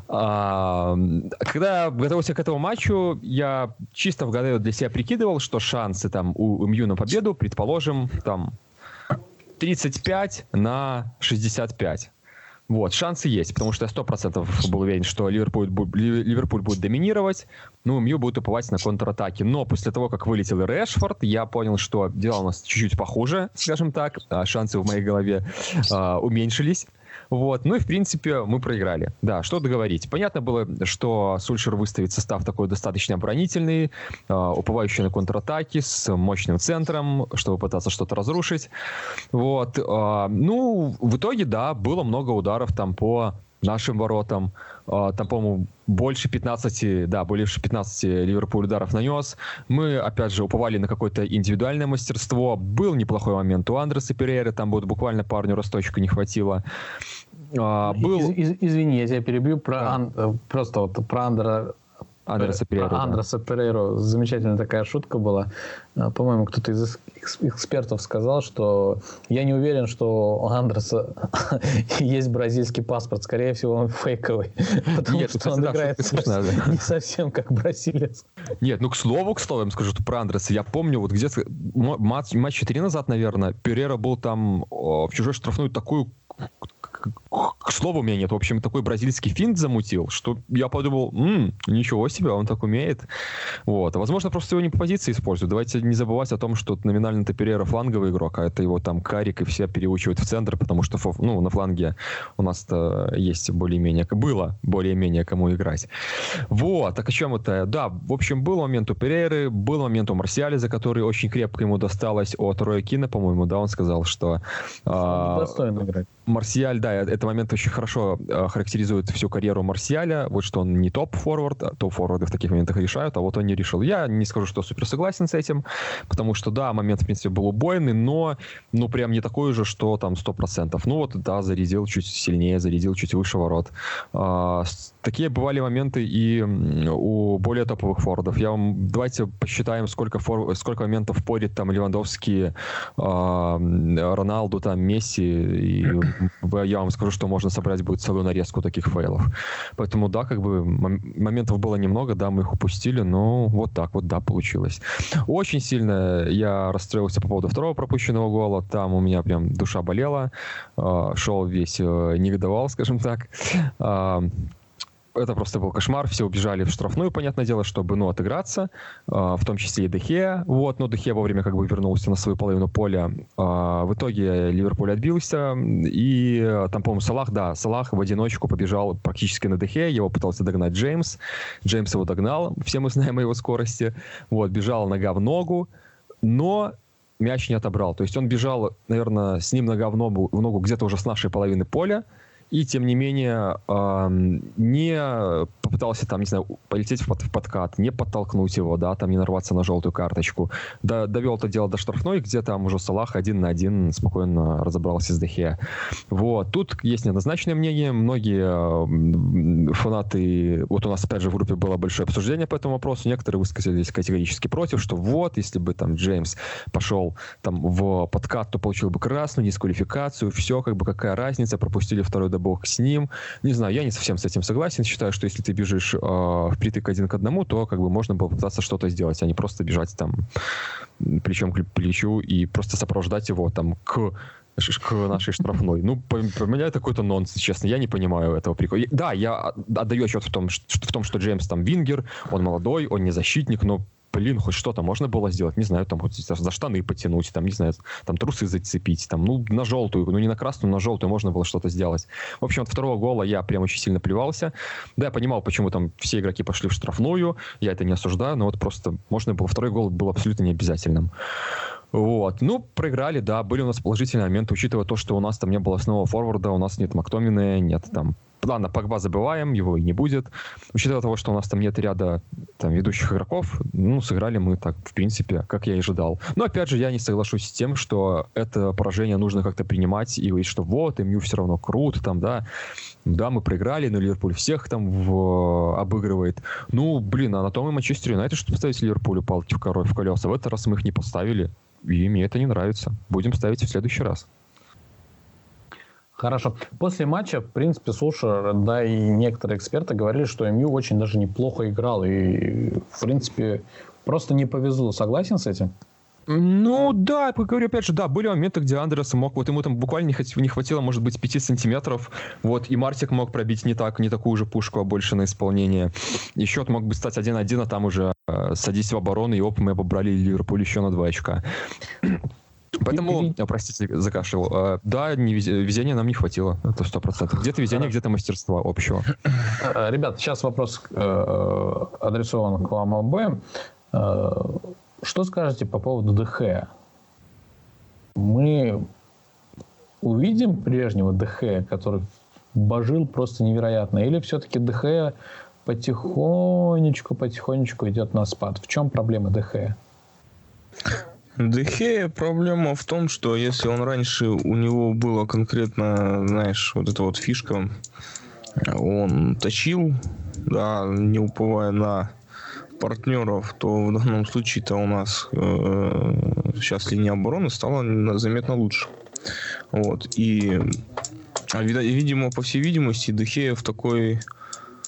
Когда готовился к этому матчу, я чисто в голове для себя прикидывал, что шансы там у МЮ на победу, предположим, там 35 на 65. Вот, шансы есть, потому что я сто процентов был уверен, что Ливерпуль, Ливерпуль будет доминировать, ну, Мью будет уповать на контратаки. Но после того, как вылетел Решфорд, я понял, что дела у нас чуть-чуть похуже, скажем так, а шансы в моей голове а, уменьшились. Вот. Ну и, в принципе, мы проиграли. Да, что договорить. Понятно было, что Сульшер выставит состав такой достаточно оборонительный, э, уповающий на контратаки, с мощным центром, чтобы пытаться что-то разрушить. Вот. Э, ну, в итоге, да, было много ударов там по нашим воротам. Uh, там, по-моему, больше 15, да, больше 15 Ливерпуль ударов нанес. Мы, опять же, уповали на какое-то индивидуальное мастерство. Был неплохой момент у Андреса Перейра, там вот буквально парню росточку не хватило. А, был... Из, из, извини, я тебя перебью. Про да. ан... Э, просто вот про Андера Андреса Перейро. Да. Андреса Перейро. Замечательная такая шутка была. А, по-моему, кто-то из экспертов сказал, что я не уверен, что у Андреса есть бразильский паспорт. Скорее всего, он фейковый. Потому Нет, что он играет не совсем как бразилец. Нет, ну к слову, к слову, я вам скажу что про Андреса. Я помню, вот где-то матч, матча три назад, наверное, Перейро был там в чужой штрафной такую к слову, у меня нет. В общем, такой бразильский финт замутил, что я подумал, м-м, ничего себе, он так умеет. Вот. А возможно, просто его не по позиции используют. Давайте не забывать о том, что номинально Таперера фланговый игрок, а это его там Карик и все переучивают в центр, потому что ну, на фланге у нас-то есть более-менее, было более-менее кому играть. Вот. Так о чем это? Да, в общем, был момент у Переры, был момент у Марсиали, за который очень крепко ему досталось от Роя Кина, по-моему, да, он сказал, что... А, достойно играть. Марсиаль, да, этот момент очень хорошо э, характеризует всю карьеру Марсиаля. Вот что он не топ-форвард, а топ-форварды в таких моментах решают, а вот он не решил. Я не скажу, что супер согласен с этим, потому что, да, момент, в принципе, был убойный, но, ну, прям не такой же, что там 100%. Ну, вот, да, зарядил чуть сильнее, зарядил чуть выше ворот. Такие бывали моменты и у более топовых форвардов. Я вам, давайте посчитаем, сколько, фор, сколько моментов порит там Левандовский, а, Роналду, там, Месси и я вам скажу, что можно собрать будет целую нарезку таких фейлов. Поэтому, да, как бы моментов было немного, да, мы их упустили, но вот так вот, да, получилось. Очень сильно я расстроился по поводу второго пропущенного гола. Там у меня прям душа болела. А, шел весь э, негодовал, скажем так. А, это просто был кошмар. Все убежали в штрафную, понятное дело, чтобы, ну, отыграться, э, в том числе и Дехе. Вот, но Дехе вовремя как бы вернулся на свою половину поля. Э, в итоге Ливерпуль отбился, и э, там, по-моему, Салах, да, Салах в одиночку побежал практически на Дехе, его пытался догнать Джеймс. Джеймс его догнал, все мы знаем о его скорости. Вот, бежал нога в ногу, но мяч не отобрал. То есть он бежал, наверное, с ним нога в ногу, в ногу где-то уже с нашей половины поля, и, тем не менее, не попытался там, не знаю, полететь в, под, в подкат, не подтолкнуть его, да, там не нарваться на желтую карточку. Да, довел это дело до штрафной, где там уже Салах один на один спокойно разобрался с Дехе. Вот. Тут есть неоднозначное мнение. Многие фанаты... Вот у нас, опять же, в группе было большое обсуждение по этому вопросу. Некоторые высказались категорически против, что вот, если бы там Джеймс пошел там в подкат, то получил бы красную, дисквалификацию, все, как бы какая разница, пропустили второй бог с ним. Не знаю, я не совсем с этим согласен. Считаю, что если ты бежишь э, впритык один к одному, то как бы можно было попытаться что-то сделать, а не просто бежать там плечом к плечу и просто сопровождать его там к к нашей штрафной. Ну, по, меня это какой-то нонсенс, честно. Я не понимаю этого прикола. Да, я отдаю отчет в том, что, в том, что Джеймс там вингер, он молодой, он не защитник, но блин, хоть что-то можно было сделать, не знаю, там хоть за штаны потянуть, там, не знаю, там трусы зацепить, там, ну, на желтую, ну, не на красную, на желтую можно было что-то сделать. В общем, от второго гола я прям очень сильно плевался. Да, я понимал, почему там все игроки пошли в штрафную, я это не осуждаю, но вот просто можно было, второй гол был абсолютно необязательным. Вот. Ну, проиграли, да, были у нас положительные моменты, учитывая то, что у нас там не было основного форварда, у нас нет Мактомины, нет там Ладно, Погба забываем, его и не будет. Учитывая того, что у нас там нет ряда там, ведущих игроков, ну, сыграли мы так, в принципе, как я и ожидал. Но, опять же, я не соглашусь с тем, что это поражение нужно как-то принимать и говорить, что вот, МЮ все равно круто, там, да, да, мы проиграли, но Ливерпуль всех там в... обыгрывает. Ну, блин, а на том и Манчестер Юнайтед, чтобы поставить Ливерпулю палки в, король, в колеса. В этот раз мы их не поставили, и мне это не нравится. Будем ставить в следующий раз. Хорошо. После матча, в принципе, Сушер, да и некоторые эксперты говорили, что МЮ очень даже неплохо играл. И, в принципе, просто не повезло. Согласен с этим? Ну да, я говорю, опять же, да, были моменты, где Андерс мог, вот ему там буквально не, хватило, может быть, 5 сантиметров, вот, и Мартик мог пробить не так, не такую же пушку, а больше на исполнение. И счет мог бы стать 1-1, а там уже э, садись в оборону, и оп, мы обобрали Ливерпуль еще на 2 очка. Поэтому, и, простите, закашлял. Э, да, не везения нам не хватило, это сто процентов. Где-то везение, где-то мастерство общего. Э, ребят, сейчас вопрос э, адресован к вам обоим. Что скажете по поводу ДХ? Мы увидим прежнего ДХ, который божил просто невероятно, или все-таки ДХ потихонечку, потихонечку идет на спад? В чем проблема ДХ? Дехея проблема в том, что если он раньше у него было конкретно, знаешь, вот эта вот фишка, он точил, да, не уповая на партнеров, то в данном случае-то у нас э, сейчас линия обороны стала заметно лучше. Вот. И, а, видимо, по всей видимости, Дехея в такой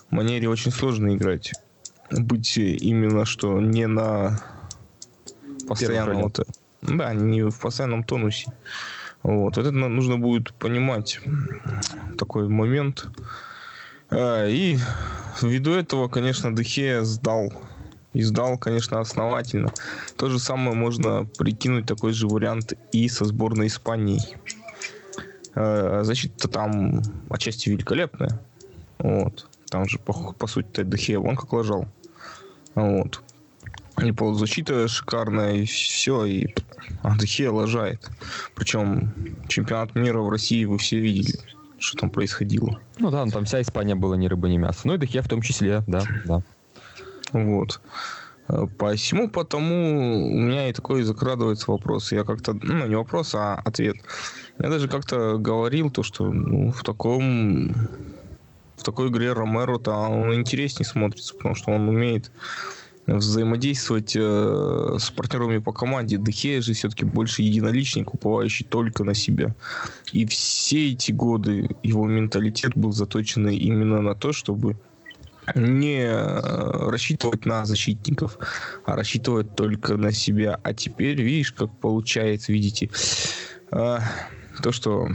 манере очень сложно играть. Быть именно что не на постоянном вот, да, не в постоянном тонусе. Вот. Это нужно будет понимать такой момент. А, и ввиду этого, конечно, Дехе сдал. И сдал, конечно, основательно. То же самое можно прикинуть такой же вариант и со сборной Испании. А, защита там отчасти великолепная. Вот. Там же, по, по сути, Дехе вон как лежал. Вот. И полузащита шикарная, и все, и Андехе лажает. Причем чемпионат мира в России вы все видели, что там происходило. Ну да, ну, там вся Испания была ни рыба, ни мясо. Ну и Дехе в том числе, да, да. Вот. Посему потому у меня и такой закрадывается вопрос. Я как-то, ну, не вопрос, а ответ. Я даже как-то говорил то, что ну, в таком в такой игре Ромеро-то он интереснее смотрится, потому что он умеет взаимодействовать э, с партнерами по команде. Дехея же все-таки больше единоличник, уповающий только на себя. И все эти годы его менталитет был заточен именно на то, чтобы не э, рассчитывать на защитников, а рассчитывать только на себя. А теперь, видишь, как получается, видите, э, то, что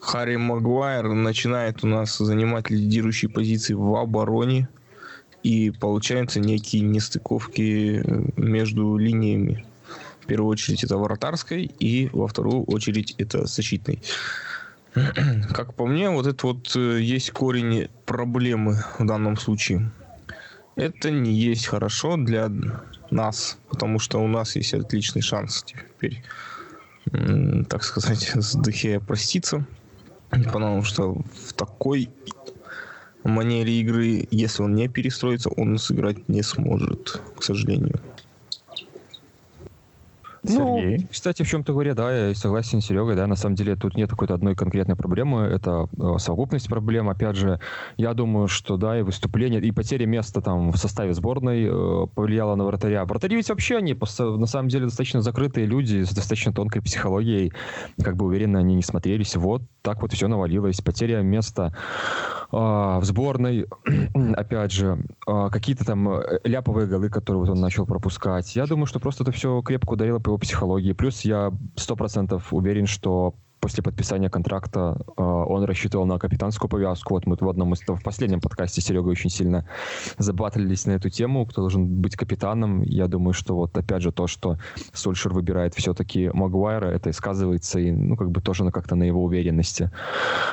Харри Магуайр начинает у нас занимать лидирующие позиции в обороне, и получаются некие нестыковки э, между линиями. В первую очередь это вратарской, и во вторую очередь это защитной. Как по мне, вот это вот э, есть корень проблемы в данном случае. Это не есть хорошо для нас, потому что у нас есть отличный шанс теперь, так сказать, с Дехея проститься. Потому что в такой манере игры, если он не перестроится, он сыграть не сможет, к сожалению. Ну, Сергей. Ну, кстати, в чем-то говоря, да, я согласен с Серегой, да, на самом деле тут нет какой-то одной конкретной проблемы, это э, совокупность проблем, опять же, я думаю, что, да, и выступление, и потеря места там в составе сборной э, повлияла на вратаря. Вратари ведь вообще они, на самом деле, достаточно закрытые люди с достаточно тонкой психологией, как бы уверенно они не смотрелись, вот так вот все навалилось, потеря места в сборной, опять же, а, какие-то там э, ляповые голы, которые вот он начал пропускать. Я думаю, что просто это все крепко ударило по его психологии. Плюс я сто процентов уверен, что после подписания контракта э, он рассчитывал на капитанскую повязку. Вот мы в одном из в последнем подкасте Серега очень сильно забатлились на эту тему, кто должен быть капитаном. Я думаю, что вот опять же то, что Сольшер выбирает все-таки Магуайра, это и сказывается и ну как бы тоже на как-то на его уверенности.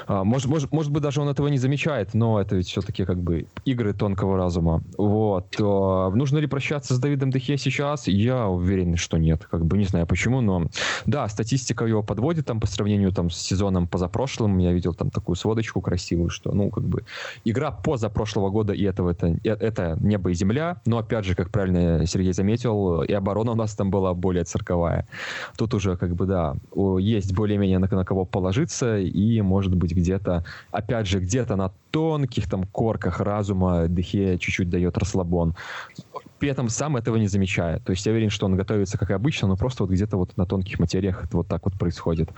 А, может, может, может быть даже он этого не замечает, но это ведь все-таки как бы игры тонкого разума. Вот. А, нужно ли прощаться с Давидом Дехе сейчас? Я уверен, что нет. Как бы не знаю почему, но да, статистика его подводит там по сравнению сравнению там с сезоном позапрошлым, я видел там такую сводочку красивую, что, ну, как бы, игра позапрошлого года, и этого это, это небо и земля, но, опять же, как правильно Сергей заметил, и оборона у нас там была более цирковая. Тут уже, как бы, да, есть более-менее на, на кого положиться, и, может быть, где-то, опять же, где-то на тонких там корках разума Дехе чуть-чуть дает расслабон при этом сам этого не замечает. То есть я уверен, что он готовится как обычно, но просто вот где-то вот на тонких материях это вот так вот происходит.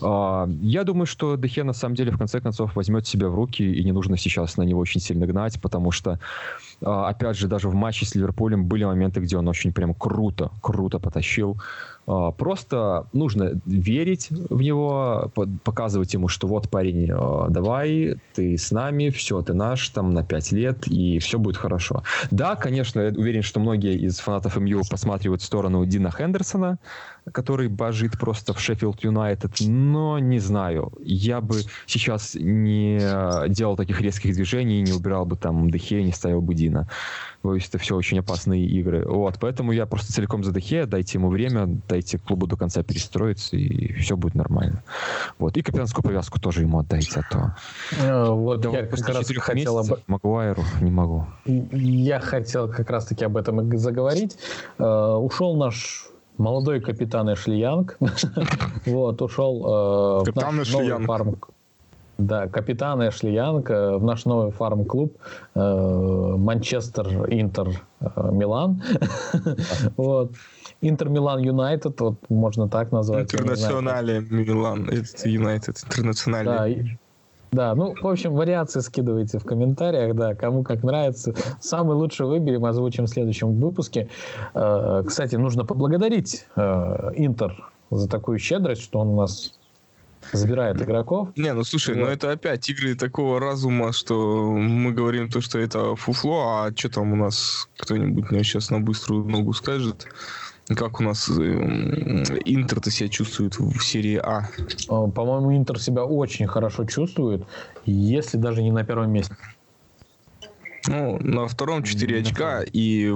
А, я думаю, что Дехе на самом деле в конце концов возьмет себя в руки, и не нужно сейчас на него очень сильно гнать, потому что опять же, даже в матче с Ливерпулем были моменты, где он очень прям круто, круто потащил. А, просто нужно верить в него, показывать ему, что вот, парень, а, давай, ты с нами, все, ты наш, там, на пять лет, и все будет хорошо. Да, конечно, я уверен, что многие из фанатов МЮ посматривают в сторону Дина Хендерсона, который божит просто в Шеффилд Юнайтед, но не знаю. Я бы сейчас не делал таких резких движений, не убирал бы там Дехе, не ставил бы Дина. То есть это все очень опасные игры. Вот, поэтому я просто целиком за Дехе, дайте ему время, дайте клубу до конца перестроиться, и все будет нормально. Вот, и капитанскую повязку тоже ему отдайте, а то... Э, вот да, я как раз хотел об... Магуайру не могу. Я хотел как раз-таки об этом и заговорить. Uh, ушел наш молодой капитан Эшли Янг. вот, ушел э, в наш новый фарм. Да, капитан Эшли Янг э, в наш новый фарм-клуб э, Манчестер Интер э, Милан. вот. Интер Милан Юнайтед, вот можно так назвать. Интернационале Милан, Юнайтед, интернационале. Да, ну, в общем, вариации скидывайте в комментариях, да, кому как нравится. Самый лучший выберем, озвучим в следующем выпуске. Э, кстати, нужно поблагодарить э, Интер за такую щедрость, что он у нас забирает игроков. Не, ну слушай, ну вот. ну это опять игры такого разума, что мы говорим то, что это фуфло, а что там у нас кто-нибудь мне сейчас на быструю ногу скажет? Как у нас э, Интер-то себя чувствует в серии А? а? По-моему, Интер себя очень хорошо чувствует, если даже не на первом месте. Ну, на втором 4 очка, и,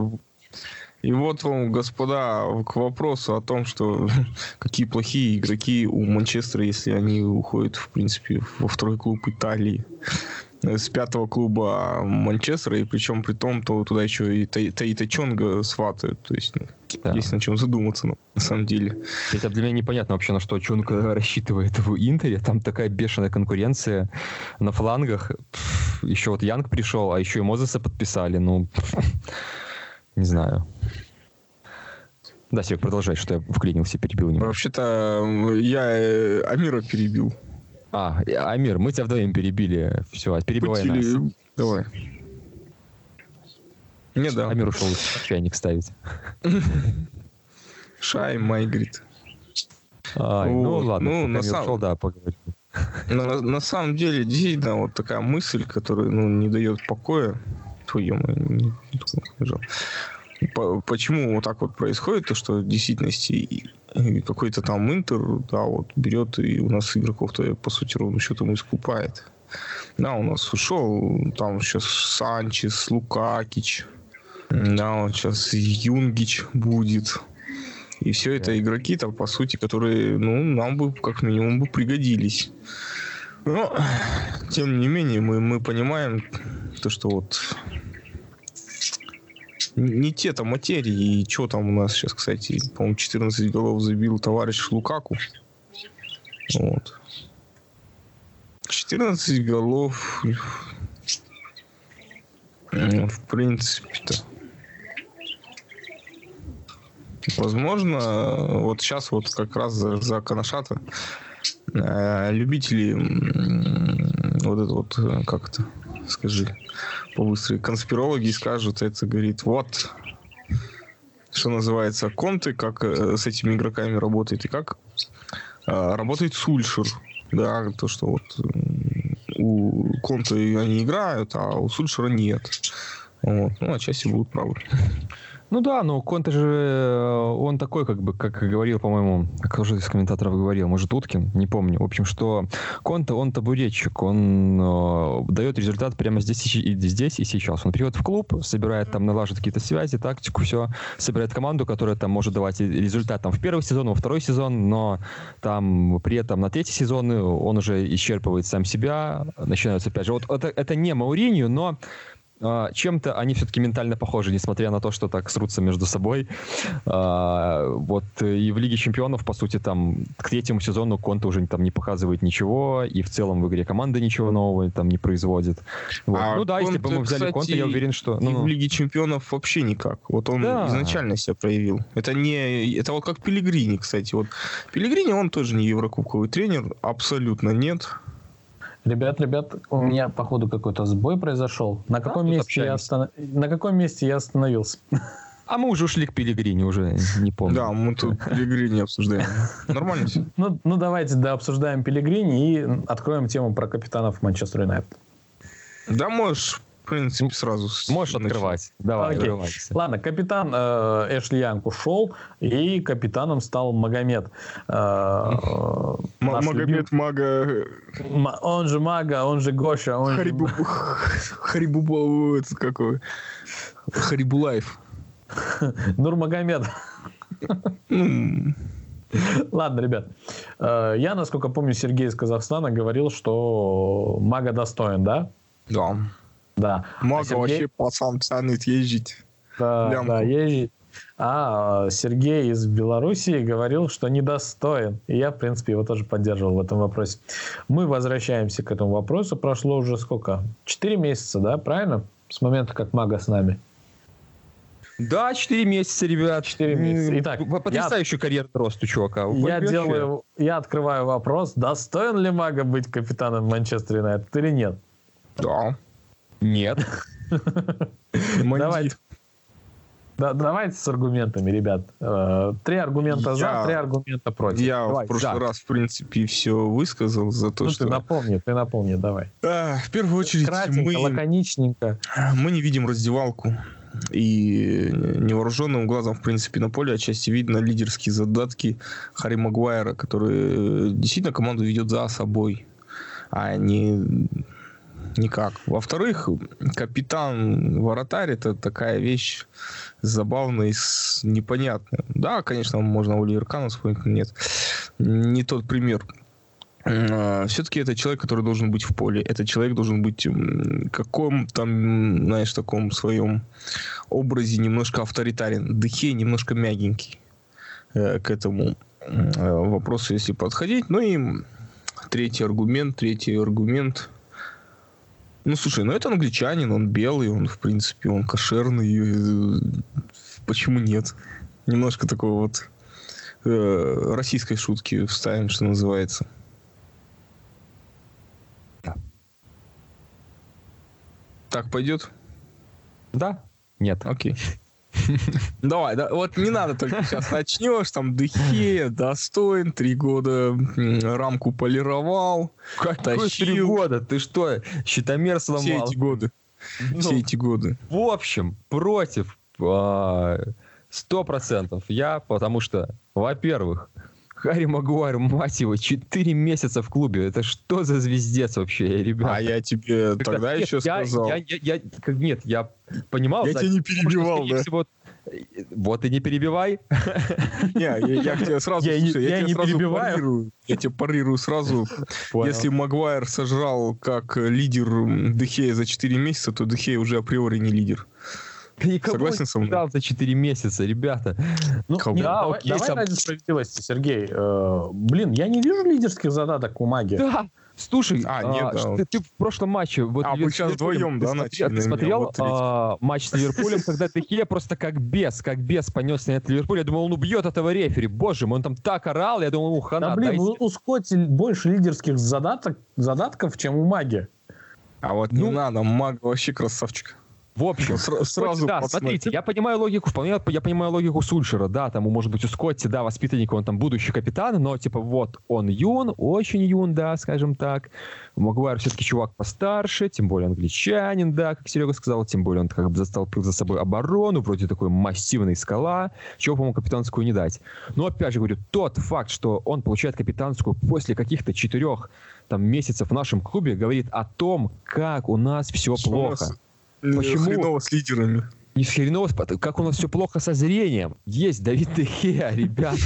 и вот вам, господа, к вопросу о том, что какие плохие игроки у Манчестера, если они уходят, в принципе, во второй клуб Италии с пятого клуба Манчестера, и причем при том, то туда еще и Таита Чонга сватают. То есть ну, да. есть на чем задуматься, ну, на самом деле. Это для меня непонятно вообще, на что Чонг рассчитывает в Интере. Там такая бешеная конкуренция на флангах. еще вот Янг пришел, а еще и Мозеса подписали. Ну, не знаю. Да, Серег, продолжай, что я вклинился, перебил немного. Вообще-то я э, Амира перебил. А, Амир, мы тебя вдвоем перебили. Все, перебивай Путили... нас. Давай. Не, да. Амир ушел чайник ставить. Шай Майгрид. Ай, вот. Ну ладно, ну, на сам... ушел, да, поговорим. На, на самом деле, действительно, вот такая мысль, которая ну, не дает покоя. Твою мою, Почему вот так вот происходит, то что в действительности какой-то там Интер, да, вот берет и у нас игроков-то, по сути, ровно счетом искупает. Да, у нас ушел там сейчас Санчес, Лукакич, да, вот сейчас Юнгич будет. И все это игроки там, по сути, которые, ну, нам бы как минимум бы пригодились. Но, тем не менее, мы, мы понимаем то, что вот не те там материи. И что там у нас сейчас, кстати, по-моему, 14 голов забил товарищ Лукаку. Вот. 14 голов. Ну, в принципе-то. Возможно, вот сейчас вот как раз за, за Канашата э, любители вот это вот, э, как это, скажи, побыстрее, конспирологи скажут, это говорит, вот, что называется, конты, как э, с этими игроками работает, и как э, работает Сульшер. Да, то, что вот у конты они играют, а у Сульшера нет. Вот. Ну, отчасти будут правы. Ну да, но Конте же, э, он такой, как бы, как говорил, по-моему, как уже из комментаторов говорил, может, Уткин, не помню. В общем, что Конте, он табуретчик, он э, дает результат прямо здесь и, здесь и сейчас. Он приходит в клуб, собирает там, налаживает какие-то связи, тактику, все, собирает команду, которая там может давать результат там в первый сезон, во второй сезон, но там при этом на третий сезон он уже исчерпывает сам себя, начинаются опять же. Вот это, это не Мауринью, но чем-то они все-таки ментально похожи, несмотря на то, что так срутся между собой. А, вот и в Лиге Чемпионов, по сути, там к третьему сезону Конта уже там не показывает ничего, и в целом в игре команда ничего нового там не производит. Вот. А ну да, если бы мы взяли кстати, Конта, я уверен, что... и Ну, в Лиге Чемпионов вообще никак. Вот он Да. изначально себя проявил. Это не... Это вот как Пелигрини, кстати. Вот Пелигрини, он тоже не еврокубковый тренер. Абсолютно нет. Ребят, ребят, у меня, походу, какой-то сбой произошел. На каком, тут месте я останов- На каком месте я остановился? а мы уже ушли к Пелигрине, уже не помню. Да, мы тут Пелигрини обсуждаем. Нормально все. Ну, ну давайте да, обсуждаем Пелигрини и откроем тему про капитанов Манчестер Юнайтед. Да, можешь, принципе, сразу. Можешь начать. открывать. Давай, Окей. открывайся. Ладно, капитан э, Эшли Янг ушел, и капитаном стал Магомед. Э, М- Магомед Мага любим- Ма- Он же Мага, он же Гоша, он же... Харибу... Харибу... Это какой? Харибулаев. Нурмагомед. Ну, Ладно, ребят. Э, Я, насколько помню, Сергей из Казахстана говорил, что Мага достоин, да? да. Да. Мага А Сергей- вообще пацан тянет ездить. Да, Лямку. да, ездить. А э, Сергей из Белоруссии говорил, что недостоин. И я, в принципе, его тоже поддерживал в этом вопросе. Мы возвращаемся к этому вопросу. Прошло уже сколько? Четыре месяца, да? Правильно? С момента, как Мага с нами. Да, 4 месяца, ребят. Четыре месяца. М, Итак, Потрясающий карьерный рост у чувака. Я Вообще. делаю, я открываю вопрос, достоин ли Мага быть капитаном Манчестер Юнайтед или нет? Да. Нет. Давайте. Да, давайте с аргументами, ребят. Э, Три аргумента за, Я- три аргумента против. Я Давай, в прошлый да. раз, в принципе, все высказал за то, Ну, что... ты напомни, ты напомни, давай. А, в первую очередь, Кратенько, мы, лаконичненько. мы не видим раздевалку. И невооруженным глазом, в принципе, на поле отчасти видно лидерские задатки Харри Магуайра, который э, действительно команду ведет за собой, а не никак. Во-вторых, капитан вратарь это такая вещь забавная и непонятная. Да, конечно, можно Оливер Кана вспомнить, но нет. Не тот пример. Все-таки это человек, который должен быть в поле. Этот человек должен быть каком там, знаешь, таком своем образе немножко авторитарен. Дыхе немножко мягенький э, к этому э, вопросу, если подходить. Ну и третий аргумент, третий аргумент. Ну, слушай, ну это англичанин, он белый, он, в принципе, он кошерный. э, Почему нет? Немножко такого вот э, российской шутки вставим, что называется. Так пойдет? Да? Нет. Окей. Давай, да, вот не надо только сейчас начнешь, там Дехе, достоин, три года рамку полировал, Какой Тащил. три года? Ты что, щитомер все сломал? эти годы, Ну, все эти годы. В общем, против а, сто процентов я, потому что, во-первых, Харри Магуайр, мать его, 4 месяца в клубе. Это что за звездец вообще, ребята? А я тебе Когда- тогда нет, еще я, сказал. Я, я- я- как, нет, я понимал. Я тебя не потому что, перебивал, скорее да? всего, вот и не перебивай. Не, я, я к тебе сразу, Я не- слушай, я тебя не сразу перебиваю. парирую. Я тебе парирую сразу. Понял. Если Магуайр сожрал как лидер Дехея за 4 месяца, то Дехея уже априори не лидер. Никого Согласен со мной? играл за 4 месяца, ребята. Ну, Кого? не, Да, давай, окей, давай сам- ради справедливости, Сергей. Э, блин, я не вижу лидерских задаток у Маги. Да, слушай, А, а, нет, да, вот. ты, ты в прошлом матче... Вот А, вы сейчас вдвоем, да, смотрел- начали на Ты смотрел вот а, матч с Ливерпулем, когда Дехе просто как бес, как бес понес на этот Ливерпуль. Я думал, он убьет этого рефери. Боже мой, он там так орал, я думал, ну хана, Да, блин, дай у, у Скотти больше лидерских задаток, задатков, чем у Маги. А вот Ну- не надо, Маг вообще красавчик. В общем, Сра- сразу да, смотрите, я понимаю логику, вполне я понимаю логику Сульшера, да, там, может быть, у Скотти, да, воспитанник, он там будущий капитан, но, типа, вот, он юн, очень юн, да, скажем так, Магуайр все-таки чувак постарше, тем более англичанин, да, как Серега сказал, тем более он как бы застолпил за собой оборону, вроде такой массивный скала, чего, по-моему, капитанскую не дать. Но, опять же говорю, тот факт, что он получает капитанскую после каких-то четырех там, месяцев в нашем клубе, говорит о том, как у нас все Что у плохо. нас, э, Почему? Хреново с лидерами. Не хреново, спа- как у нас все плохо со зрением. Есть Давид Дехея, ребята.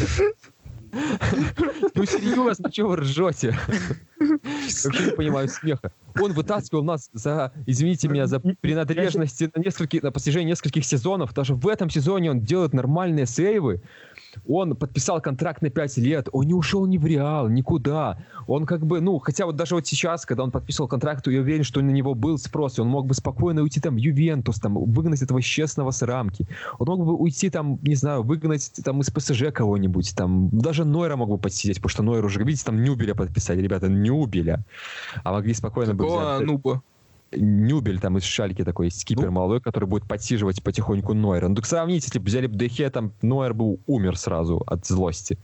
Ну серьезно, чего вы ржете? Вообще не понимаю смеха. Он вытаскивал нас за, извините меня, за принадлежности на, несколько, на протяжении нескольких сезонов. Даже в этом сезоне он делает нормальные сейвы он подписал контракт на 5 лет, он не ушел ни в Реал, никуда. Он как бы, ну, хотя вот даже вот сейчас, когда он подписывал контракт, я уверен, что на него был спрос, он мог бы спокойно уйти там в Ювентус, там, выгнать этого честного с рамки. Он мог бы уйти там, не знаю, выгнать там из ПСЖ кого-нибудь, там, даже Нойра мог бы подсидеть, потому что Нойр уже, видите, там Нюбеля подписали, ребята, Нюбеля. А могли спокойно Какого бы взять... нуба? Нюбель там из Шальки такой скипер Ну. молодой, который будет подсиживать потихоньку Нойера. Ну так сравните, если бы взяли бы Дехе, там Нойер бы умер сразу от злости.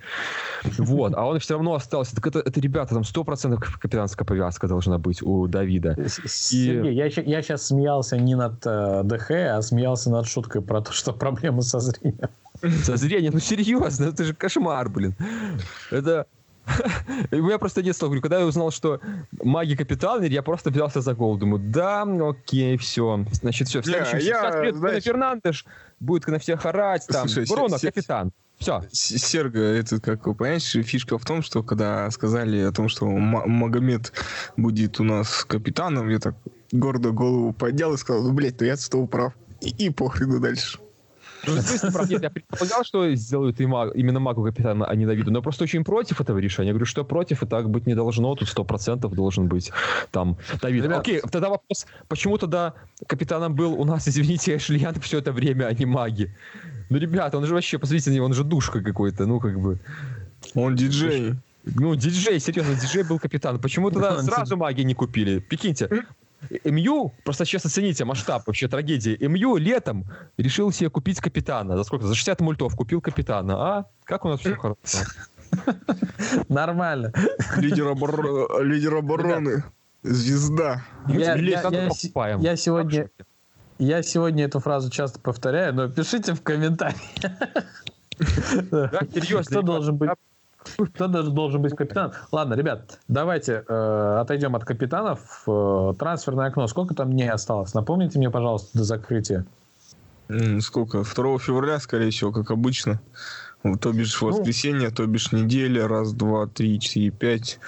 Вот, а он все равно остался. Так это, это ребята, там 100% капитанская повязка должна быть у Давида. Сергей, я, ща- я сейчас смеялся не над э, ДХ, а смеялся над шуткой про то, что проблемы со зрением. Со зрением, ну серьезно, это же кошмар, блин. Это... У меня просто детство, говорю, когда я узнал, что маги капитан, я просто взялся за голову. Думаю, да, окей, все. Значит, все. В следующем сейчас придет Фернандеш, будет на всех орать, там, Бруно, капитан. Все. Серго, это как, понимаешь, фишка в том, что когда сказали о том, что Ма- Магомед будет у нас капитаном, я так гордо голову поднял и сказал, ну, блядь, ну я с тобой прав. И, и похрену дальше. Ну, правда, я предполагал, что сделают именно магу капитана, а не Давиду, но просто очень против этого решения. Я говорю, что против, и так быть не должно, тут сто процентов должен быть там Давид. Ребят. Окей, тогда вопрос, почему тогда капитаном был у нас, извините, Эшли Янг все это время, а не маги? Ну, ребята, он же вообще, посмотрите на него, он же душка какой-то, ну, как бы... Он диджей. Ну, диджей, серьезно, диджей был капитан. Почему тогда сразу маги не купили? Прикиньте, МЮ, просто сейчас оцените масштаб вообще трагедии. МЮ летом решил себе купить капитана. За сколько? За 60 мультов купил капитана. А как у нас все хорошо? Нормально. Лидер, обор- лидер обороны. Звезда. Я, я- сразу я покупаем. се- я сегодня, я сегодня эту фразу часто повторяю, но пишите в комментариях. Да, серьезно. Кто должен быть? Кто даже должен быть капитан? Ладно, ребят, давайте э, отойдем от капитанов. Э, трансферное окно. Сколько там дней осталось? Напомните мне, пожалуйста, до закрытия. Сколько? 2 февраля, скорее всего, как обычно. То бишь воскресенье, то бишь неделя. Раз, два, три, четыре, пять.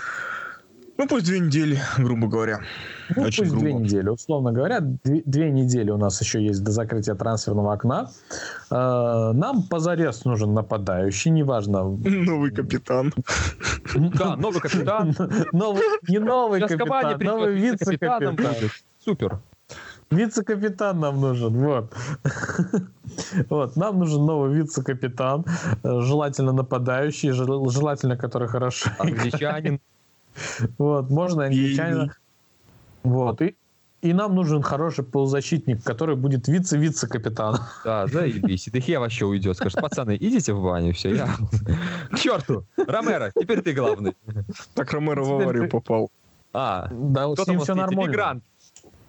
Ну, пусть две недели, грубо говоря. Ну, Очень пусть две грубо. недели. Условно говоря, две, две недели у нас еще есть до закрытия трансферного окна. Э, нам позарез нужен нападающий, неважно. Новый капитан. Да, новый капитан. Новый, не новый капитан, новый вице-капитан. Супер. Вице-капитан нам нужен, вот. Вот, нам нужен новый вице-капитан, э, желательно нападающий, жел- желательно, который хорошо. Англичанин. Вот, можно англичанина. Вот, и, и нам нужен хороший полузащитник, который будет вице-вице-капитаном. Да, заебись. И Дехе вообще уйдет. Скажет, пацаны, идите в баню, все, я... К черту! Ромеро, теперь ты главный. Так Ромеро в аварию попал. А, Да, кто с там все нормально. Эмигрант.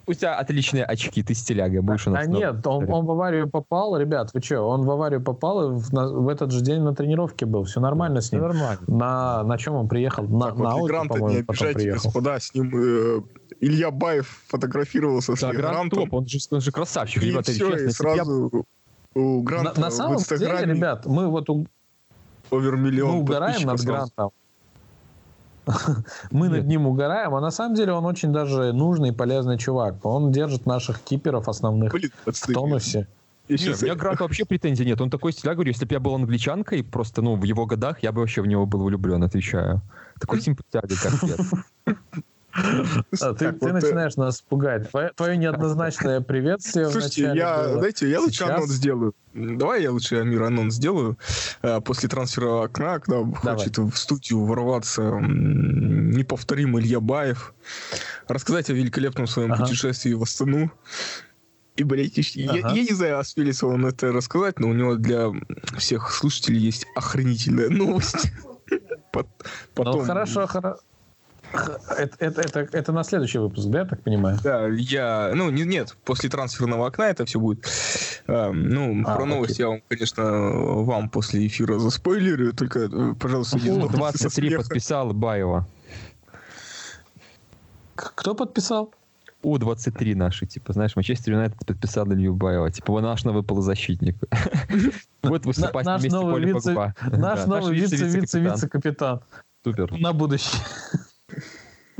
У тебя отличные очки, ты стиляга, будешь у нас. А на- нет, он, он в аварию попал, ребят, вы что, он в аварию попал и в, на- в этот же день на тренировке был, все нормально с ним. нормально. На, на чем он приехал? На, Так на вот, Ауди, Гранта не по-моему, потом обижайте, приехал. господа. С ним э, Илья Баев фотографировался с Да, Грант Грантом. топ, он же, он же красавчик, И ребята, все, честно. и б я- сразу у На, Гранта на в самом деле, Инстаграме ребят, мы вот у- овер миллион мы угораем над сразу. Грантом. Мы над Нет. ним угораем, а на самом деле он очень даже нужный и полезный чувак. Он держит наших киперов основных Блин, в тонусе. Я Нет, у меня к Гранту вообще претензий нет. Он такой стиляк, говорю, если бы я был англичанкой, просто, ну, в его годах, я бы вообще в него был влюблен, отвечаю. Такой симпатяга, капец. А, ты, Так, ты вот, э, начинаешь нас пугать. Твое, твое неоднозначное приветствие Слушайте, я, было. знаете, я лучше Сейчас- анонс сделаю. Давай я лучше, Амир, анонс сделаю. Э, После трансфера окна, когда Давай. хочет в студию ворваться неповторимый Илья Баев, рассказать о великолепном своем Ага. путешествии в Астану. И, блядь, я, Ага. я не знаю, осмелится он это рассказать, но у него для всех слушателей есть охренительная новость. Ну, Потом, хорошо, хорошо. Это, это, это, это на следующий выпуск, да, я так понимаю? Да, я... Ну, не- нет, после трансферного окна это все будет. А, ну, А, про окей. новости я вам, конечно, вам после эфира заспойлерю, только, э, пожалуйста, не сдохните со 23 смеха. подписал Баева. Кто подписал? У-23 наши, типа, знаешь, Манчестер Юнайтед подписал Илью Баева. Типа, вы наш новый полузащитник. Будет выступать вместе Поли Погба. Наш новый вице-вице-капитан. вице-вице-вице-капитан Супер. на будущее.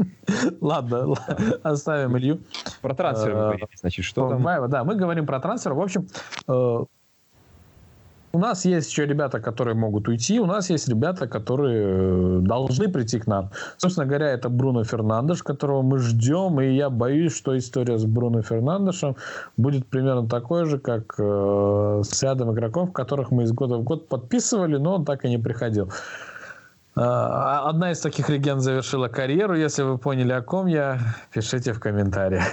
Ладно, оставим Илью. Про трансфер Э, значит, что там? Да, мы говорим про трансфер. В общем, э, у нас есть еще ребята, которые могут уйти, у нас есть ребята, которые э, должны прийти к нам. Собственно говоря, это Бруно Фернандеш, которого мы ждем, и я боюсь, что история с Бруно Фернандешем будет примерно такой же, как э, с рядом игроков, которых мы из года в год подписывали, но он так и не приходил. А, Одна из таких легенд завершила карьеру. Если вы поняли, о ком я, пишите в комментариях.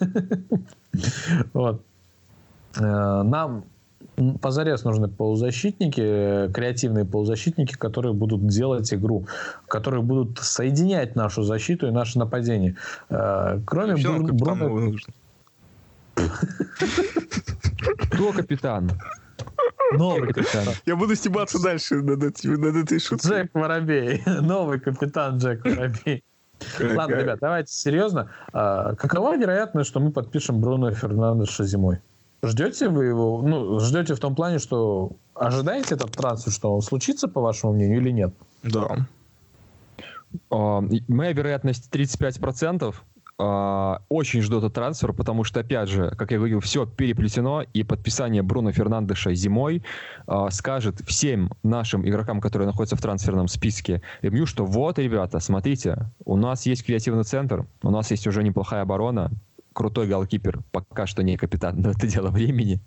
Вот. Э, Нам позарез нужны полузащитники, э, креативные полузащитники, которые будут делать игру, которые будут соединять нашу защиту и наше нападение. Э, Кроме Бруно... Кто капитан? Новый Капитан. Я буду стебаться дальше над, этим- над этой шуткой. Джек Воробей. Новый капитан Джек Воробей. Ладно, ребят, давайте серьезно. А, Какова вероятность, что мы подпишем Бруно Фернандеша зимой? Ждете вы его? Ну, ждете в том плане, что ожидаете этот трансфер, что он случится, по вашему мнению, или нет? Да. А, Моя вероятность 35%. А, Очень жду этот трансфер, потому что, опять же, как я говорил, все переплетено, и подписание Бруно Фернандеша зимой а, скажет всем нашим игрокам, которые находятся в трансферном списке МЮ, что вот, ребята, смотрите, у нас есть креативный центр, у нас есть уже неплохая оборона, крутой голкипер, пока что не капитан, но это дело времени.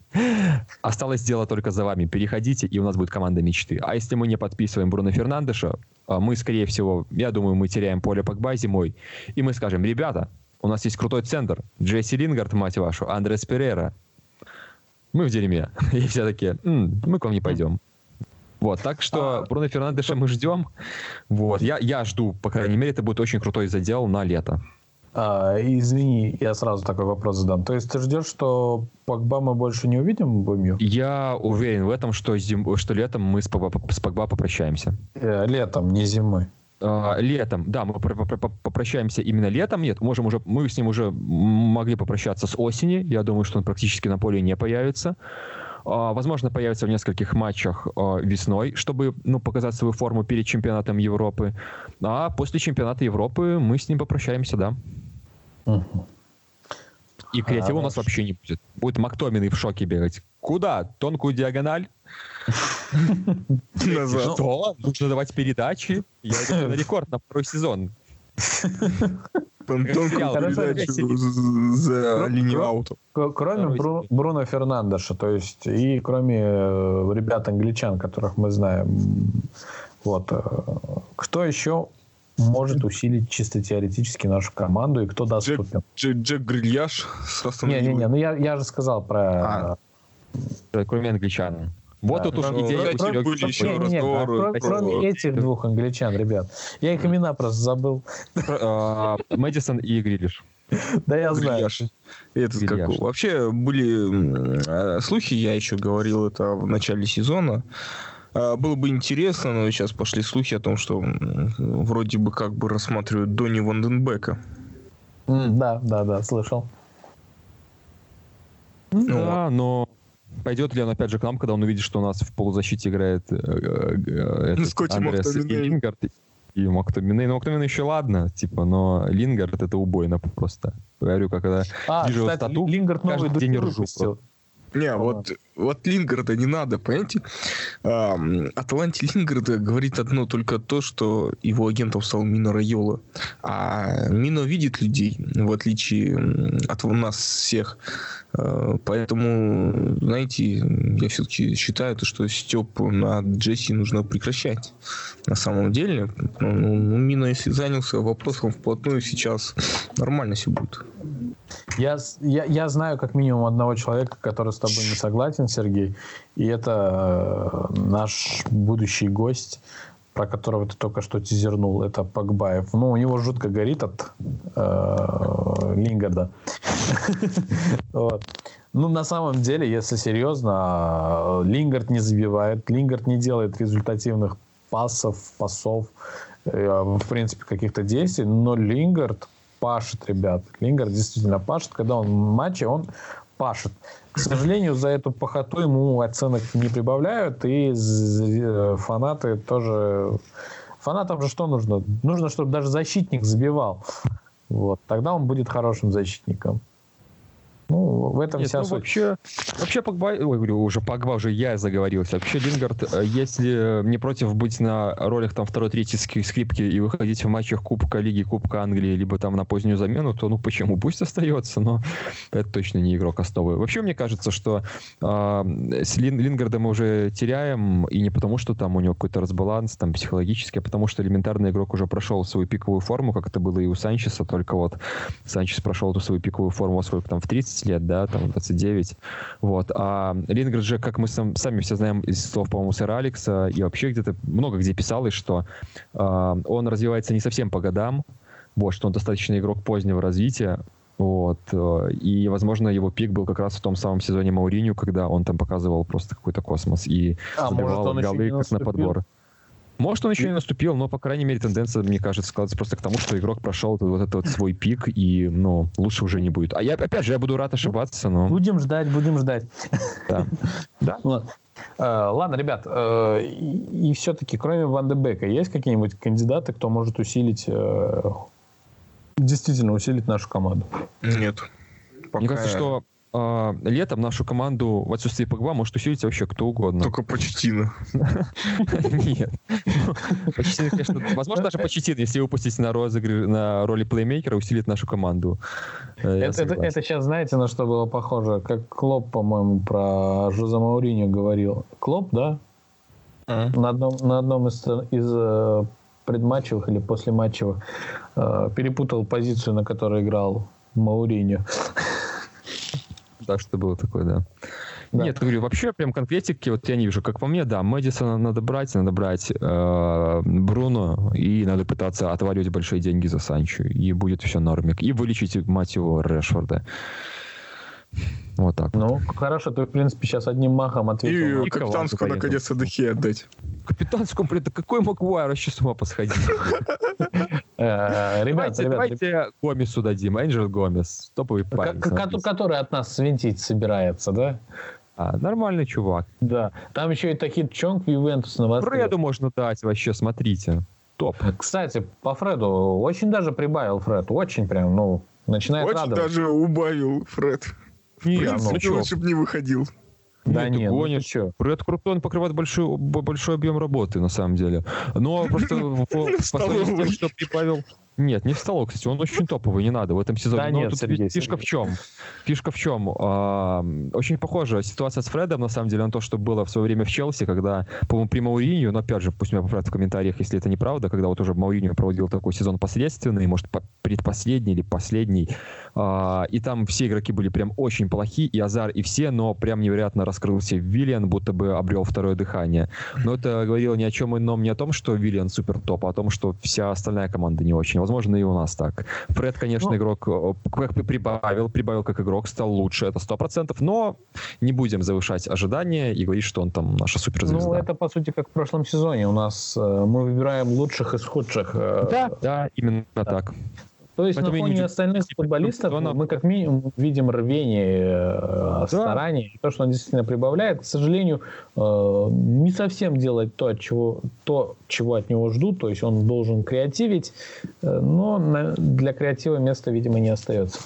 Осталось дело только за вами. Переходите, и у нас будет команда мечты. А если мы не подписываем Бруно Фернандеша, а, мы, скорее всего, я думаю, мы теряем поле Погба зимой, и мы скажем, ребята, у нас есть крутой центр. Джесси Лингард, мать вашу, Андрес Перейра. Мы в дерьме. И все такие, «М, мы к вам не пойдем. Вот, так что Бруно Фернандеша мы ждем. Вот, я, я жду, по крайней мере, это будет очень крутой задел на лето. А, извини, я сразу такой вопрос задам. То есть ты ждешь, что Погба мы больше не увидим в МЮ? Я уверен в этом, что, зим- что летом мы с Погба, с Погба попрощаемся. Э, Летом, не зимой. А, летом, да, мы про- про- про- попрощаемся именно летом. Нет, можем уже, мы с ним уже могли попрощаться с осени. Я думаю, что он практически на поле не появится. А, Возможно, появится в нескольких матчах а, весной, чтобы ну, показать свою форму перед чемпионатом Европы. А после чемпионата Европы мы с ним попрощаемся, да. И креатива у нас вообще не будет. Будет Мактоминый в шоке бегать. Куда? Тонкую диагональ? Что? Нужно давать передачи? Я иду на рекорд на второй сезон. За линию аута. Кроме. Бруно Фернандеша, то есть и кроме э, ребят англичан, которых мы знаем, вот, э, кто еще может усилить чисто теоретически нашу команду и кто доступен? Джек, Джек Грильяш с Астон Не-не-не, ну я, я же сказал про... А. Да, Кроме англичан. Вот Да. тут уж Ну, идея были еще разговоры кроме этих двух англичан, ребят. Я их имена просто забыл. А, Мэдисон и Грилиш. Да я знаю. Грильяш. Этот как, Грильяш. вообще были э, слухи, я еще говорил это в начале сезона. А, Было бы интересно, но сейчас пошли слухи о том, что вроде бы как бы рассматривают Донни Ванденбека. Да, да, да, слышал. Да, но пойдет ли он опять же к нам, когда он увидит, что у нас в полузащите играет э, э, этот Скотти Андреас. Лингард и Мактоминей. Ну, Мактоминей еще ладно, типа, но Лингард это убойно просто. Говорю, как когда А, вижу кстати, стату, Лингард новый каждый день ржу. Не, вот, вот Лингарда не надо, понимаете? А, о таланте Лингарда говорит одно только то, что его агентом стал Мино Райола. А Мино видит людей, в отличие от нас всех. А, Поэтому, знаете, я все-таки считаю, то, что Степ на Джесси нужно прекращать. На самом деле, ну, ну, Мино, если занялся вопросом вплотную сейчас, нормально все будет. Я, я, я знаю как минимум одного человека, который с тобой не согласен, Сергей. И это э, наш будущий гость, про которого ты только что тизернул. Это Погбаев. Ну, у него жутко горит от э, Лингарда. Вот. Ну, на самом деле, если серьезно, э, Лингард не забивает, Лингард не делает результативных пасов, пасов, э, в принципе, каких-то действий, но Лингард пашет, ребят. Лингард действительно пашет. Когда он в матче, он пашет. К сожалению, за эту пахоту ему оценок не прибавляют, и э, фанаты тоже Фанатам же что нужно? Нужно, чтобы даже защитник забивал. Вот. Тогда он будет хорошим защитником. Ну, в этом Нет, вся ну, суть. Вообще, вообще Погба, ой, говорю, уже Погба, уже я заговорился. Вообще Лингард, э, если не против быть на ролях там второй, третьей скрипки и выходить в матчах Кубка Лиги, Кубка Англии, либо там на позднюю замену, то ну почему? Пусть остается, но это точно не игрок основы. Вообще мне кажется, что э, с Лин, Лингарда мы уже теряем, и не потому, что там у него какой-то разбаланс там психологический, а потому что элементарный игрок уже прошел свою пиковую форму, как это было и у Санчеса, только вот Санчес прошел эту свою пиковую форму сколько там в 30 20 лет, да, там 29. Вот. А Линград же, как мы сам, сами все знаем из слов, по-моему, сэра Алекса, и вообще где-то много где писалось, что э, он развивается не совсем по годам, вот, что он достаточно игрок позднего развития, вот. Э, и, возможно, его пик был как раз в том самом сезоне Мауриню, когда он там показывал просто какой-то космос и а, забивал голы как на подбор. Может, он еще не наступил, но, по крайней мере, тенденция, мне кажется, складывается просто к тому, что игрок прошел вот этот вот свой пик, и, ну, лучше уже не будет. А я, опять же, я буду рад ошибаться, но... Будем ждать, будем ждать. Да. Да. Э, ладно, ребят, э, и все-таки, кроме Ван де Бека, есть какие-нибудь кандидаты, кто может усилить, э, действительно усилить нашу команду? Нет. Мне кажется, что э, летом нашу команду в отсутствии Погба может усилить вообще кто угодно. Только Почтина. Нет. Почтина, конечно, возможно, даже Почтина, если выпустить на, розыгры, на роли плеймейкера, усилит нашу команду. Э, это, сейчас, знаете, на что было похоже? Как Клоп, по-моему, про Жозе Мауриньо говорил. Клоп, да? А? На, одном, на одном из, из э, предматчевых или послематчевых э, перепутал позицию, на которой играл Мауриньо да, что было такое, да. да. Нет, говорю, вообще прям конкретики, вот я не вижу. Как по мне, да, Мэдисона надо брать, надо брать э, Бруно, и надо пытаться отваливать большие деньги за Санчо, и будет все нормик. И вылечить, мать его, Решфорда. Вот так. Ну, вот. хорошо, ты, в принципе, сейчас одним махом ответил. И, и капитанскую, наконец-то, Дехе отдать. Капитанскую, блин, да какой Магуайр вообще с ума посходить? Э, ребят, давайте Гомесу дадим, Энджел Гомес, топовый парень. Который от нас свинтить собирается, да? А, нормальный чувак. Да. Там еще и Тахит Чонг в Ювентус на Фреду можно дать вообще, смотрите. Топ. Кстати, по Фреду очень даже прибавил Фред. Очень прям, ну, начинает очень радовать. даже убавил Фред. Не, в принципе, ну, лучше бы не выходил. Да нет, нет ты гонишь. Ну, что? Фред крутой, он покрывает большой, большой объем работы, на самом деле. Но просто по сравнению с тем, что прибавил... Нет, не в столок, кстати, он очень топовый, не надо в этом сезоне. Да Но нет, тут Сергей, фишка Сергей. в чем? Фишка в чем? А, очень похожа ситуация с Фредом, на самом деле, на то, что было в свое время в Челси, когда, по-моему, при Мауринью, но опять же, пусть меня поправят в комментариях, если это неправда, когда вот уже Мауринью проводил такой сезон посредственный, может, предпоследний или последний, а, и там все игроки были прям очень плохи, и Азар, и все, но прям невероятно раскрылся Виллиан, будто бы обрел второе дыхание. Но это говорило ни о чем ином, не о том, что Виллиан супер топ, а о том, что вся остальная команда не очень возможно, и у нас так. Фред, конечно, ну, игрок как бы прибавил, прибавил как игрок, стал лучше, это сто процентов, но не будем завышать ожидания и говорить, что он там наша суперзвезда. Ну, это, по сути, как в прошлом сезоне. У нас э, мы выбираем лучших из худших. Э, да, да, именно да. так. То есть Поэтому на фоне не... остальных футболистов она... мы как минимум видим рвение, э, да. старание. То, что он действительно прибавляет, к сожалению, э, не совсем делать то, от чего, то, чего от него ждут. То есть он должен креативить, э, но для креатива места, видимо, не остается.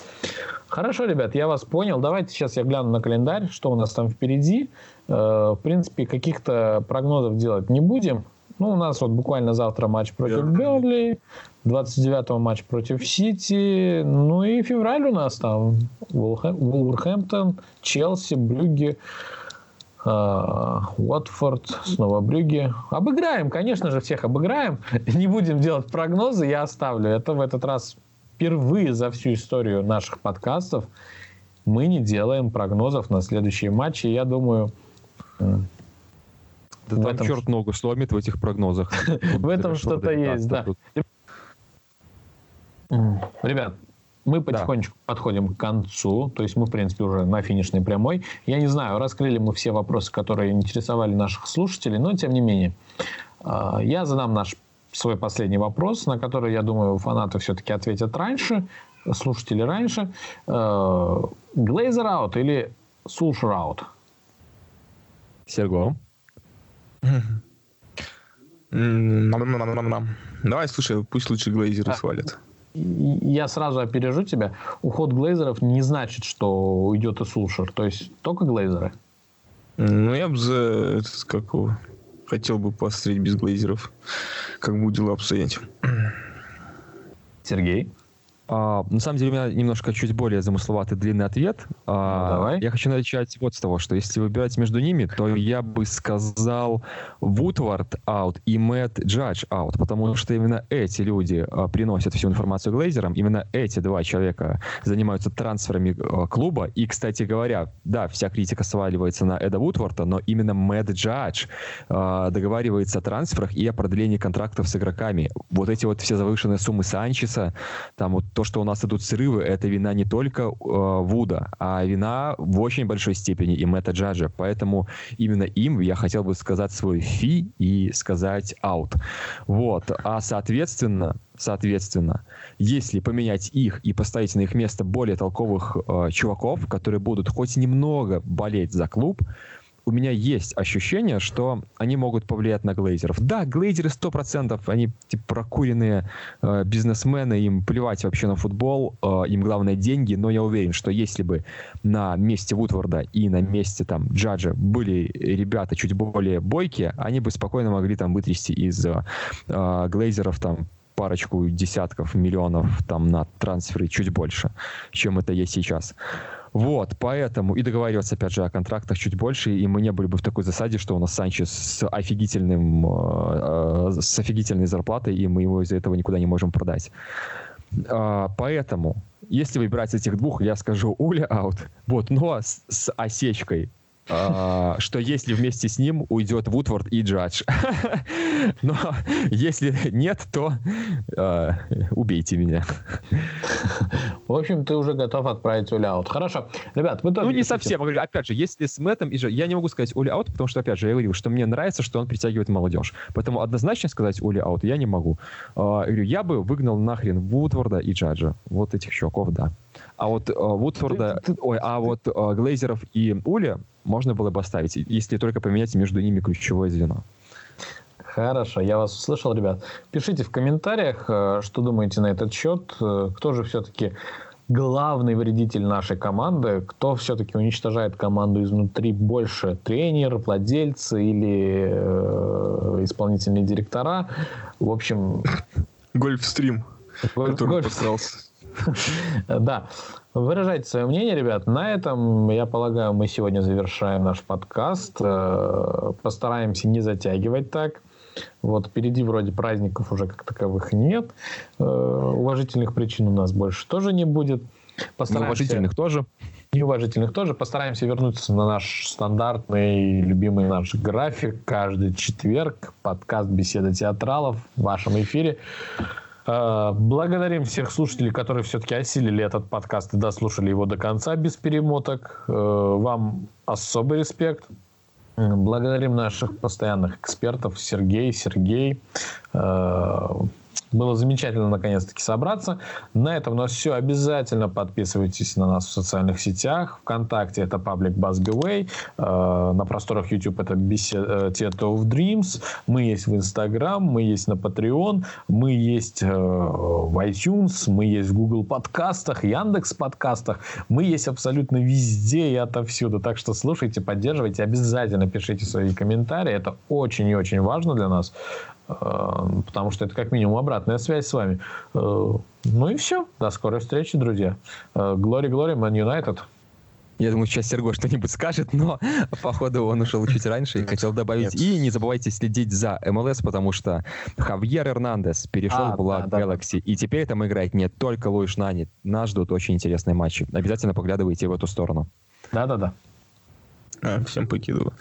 Хорошо, ребят, я вас понял. Давайте сейчас я гляну на календарь, что у нас там впереди. В принципе, каких-то прогнозов делать не будем. Ну, у нас вот буквально завтра матч против Бернли, 29-го матч против Сити, ну и февраль у нас там Вулверхэмптон, Челси, Брюгге, а, Уотфорд, снова Брюги. Обыграем, конечно же, всех обыграем. Не будем делать прогнозы, я оставлю. Это в этот раз впервые за всю историю наших подкастов мы не делаем прогнозов на следующие матчи. Я думаю, да там этом... черт ногу сломит в этих прогнозах. В этом что-то есть, да. Ребят, мы потихонечку да. подходим к концу, то есть мы, в принципе, уже на финишной прямой. Я не знаю, раскрыли мы все вопросы, которые интересовали наших слушателей, но тем не менее. А, я задам наш свой последний вопрос, на который, я думаю, фанаты все-таки ответят раньше, слушатели раньше. Глейзер аут или Сулшер аут? Серго? Давай, слушай, пусть лучше Глейзеры а, свалят. Я сразу опережу тебя. Уход Глейзеров не значит, что уйдет и Сулшер. То есть только Глейзеры. Ну, я бы за... Как его, хотел бы посмотреть без Глейзеров. Как будут дела обстоять. Сергей? А, на самом деле у меня немножко чуть более замысловатый длинный ответ. А, ну, давай. Я хочу начать вот с того, что если выбирать между ними, то я бы сказал Вудвард аут и Мэтт Джадж аут, потому что именно эти люди а, приносят всю информацию глейзерам, именно эти два человека занимаются трансферами а, клуба. И, кстати говоря, да, вся критика сваливается на Эда Вудварда, но именно Мэтт Джадж а, договаривается о трансферах и о продлении контрактов с игроками. Вот эти вот все завышенные суммы Санчеса, там вот то, что у нас идут срывы, это вина не только э, Вуда, а вина в очень большой степени и Мэтта Джаджа. Поэтому именно им я хотел бы сказать свой фи и сказать аут. Вот. А соответственно, соответственно, если поменять их и поставить на их место более толковых э, чуваков, которые будут хоть немного болеть за клуб, у меня есть ощущение, что они могут повлиять на глейзеров. Да, глейзеры 100%, они типа прокуренные э, бизнесмены, им плевать вообще на футбол, э, им главное деньги, но я уверен, что если бы на месте Вудворда и на месте там Джаджа были ребята чуть более бойкие, они бы спокойно могли там вытрясти из э, глейзеров там парочку десятков миллионов там на трансферы чуть больше, чем это есть сейчас. Вот, поэтому и договариваться, опять же, о контрактах чуть больше, и мы не были бы в такой засаде, что у нас Санчес с офигительным, э, э, с офигительной зарплатой, и мы его из-за этого никуда не можем продать. Э, поэтому, если выбирать этих двух, я скажу Ole out, вот, но с, с осечкой а, что если вместе с ним уйдет Вудворд и Джадж. Но если нет, то а, убейте меня. В общем, ты уже готов отправить Ole out. Хорошо. Ребят, вы тоже... Ну, не совсем. Опять же, если с Мэттом и. Я не могу сказать Ole out, потому что, опять же, я говорил, что мне нравится, что он притягивает молодежь. Поэтому однозначно сказать Ole out я не могу. А, я бы выгнал нахрен Вудворда и Джаджа. Вот этих чуваков, да. А вот Вудфорда, ой, а вот Глейзеров и Ули можно было бы оставить, если только поменять между ними ключевое звено. Хорошо, я вас услышал, ребят. Пишите в комментариях, э, что думаете на этот счет. Э, кто же все-таки главный вредитель нашей команды, кто все-таки уничтожает команду изнутри больше, тренер, владельцы или э, исполнительные директора. В общем... Гольфстрим, который гольф... постарался. Да. Выражайте свое мнение, ребят. На этом, я полагаю, мы сегодня завершаем наш подкаст. Э, постараемся не затягивать так. Вот впереди вроде праздников уже как таковых нет. Э, уважительных причин у нас больше тоже не будет. Постараемся... Неуважительных тоже. Неуважительных тоже. Постараемся вернуться на наш стандартный, любимый наш график. Каждый четверг подкаст «Беседа театралов» в вашем эфире. Э, благодарим всех слушателей, которые все-таки осилили этот подкаст и дослушали его до конца без перемоток. Э, вам особый респект. Благодарим наших постоянных экспертов Сергей, Сергей, э, было замечательно наконец-таки собраться. На этом у нас все. Обязательно подписывайтесь на нас в социальных сетях. Вконтакте это паблик Buzzbyway. Э, на просторах YouTube это Theater of Dreams. Мы есть в Instagram, мы есть на Patreon, мы есть э, в iTunes, мы есть в Google подкастах, Яндекс подкастах. Мы есть абсолютно везде и отовсюду. Так что слушайте, поддерживайте, обязательно пишите свои комментарии. Это очень и очень важно для нас. Э, потому что это как минимум обратная связь с вами. Э, ну и все. До скорой встречи, друзья. Глори, глори, Man United. Я думаю, сейчас Серго что-нибудь скажет, но походу он ушел чуть раньше и хотел добавить. Нет. И не забывайте следить за МЛС, потому что Хавьер Эрнандес перешел а, в Black да, Galaxy. Да. И теперь там играет не только Луиш Нани. Нас ждут очень интересные матчи. Обязательно поглядывайте в эту сторону. Да-да-да. А, всем покидываю.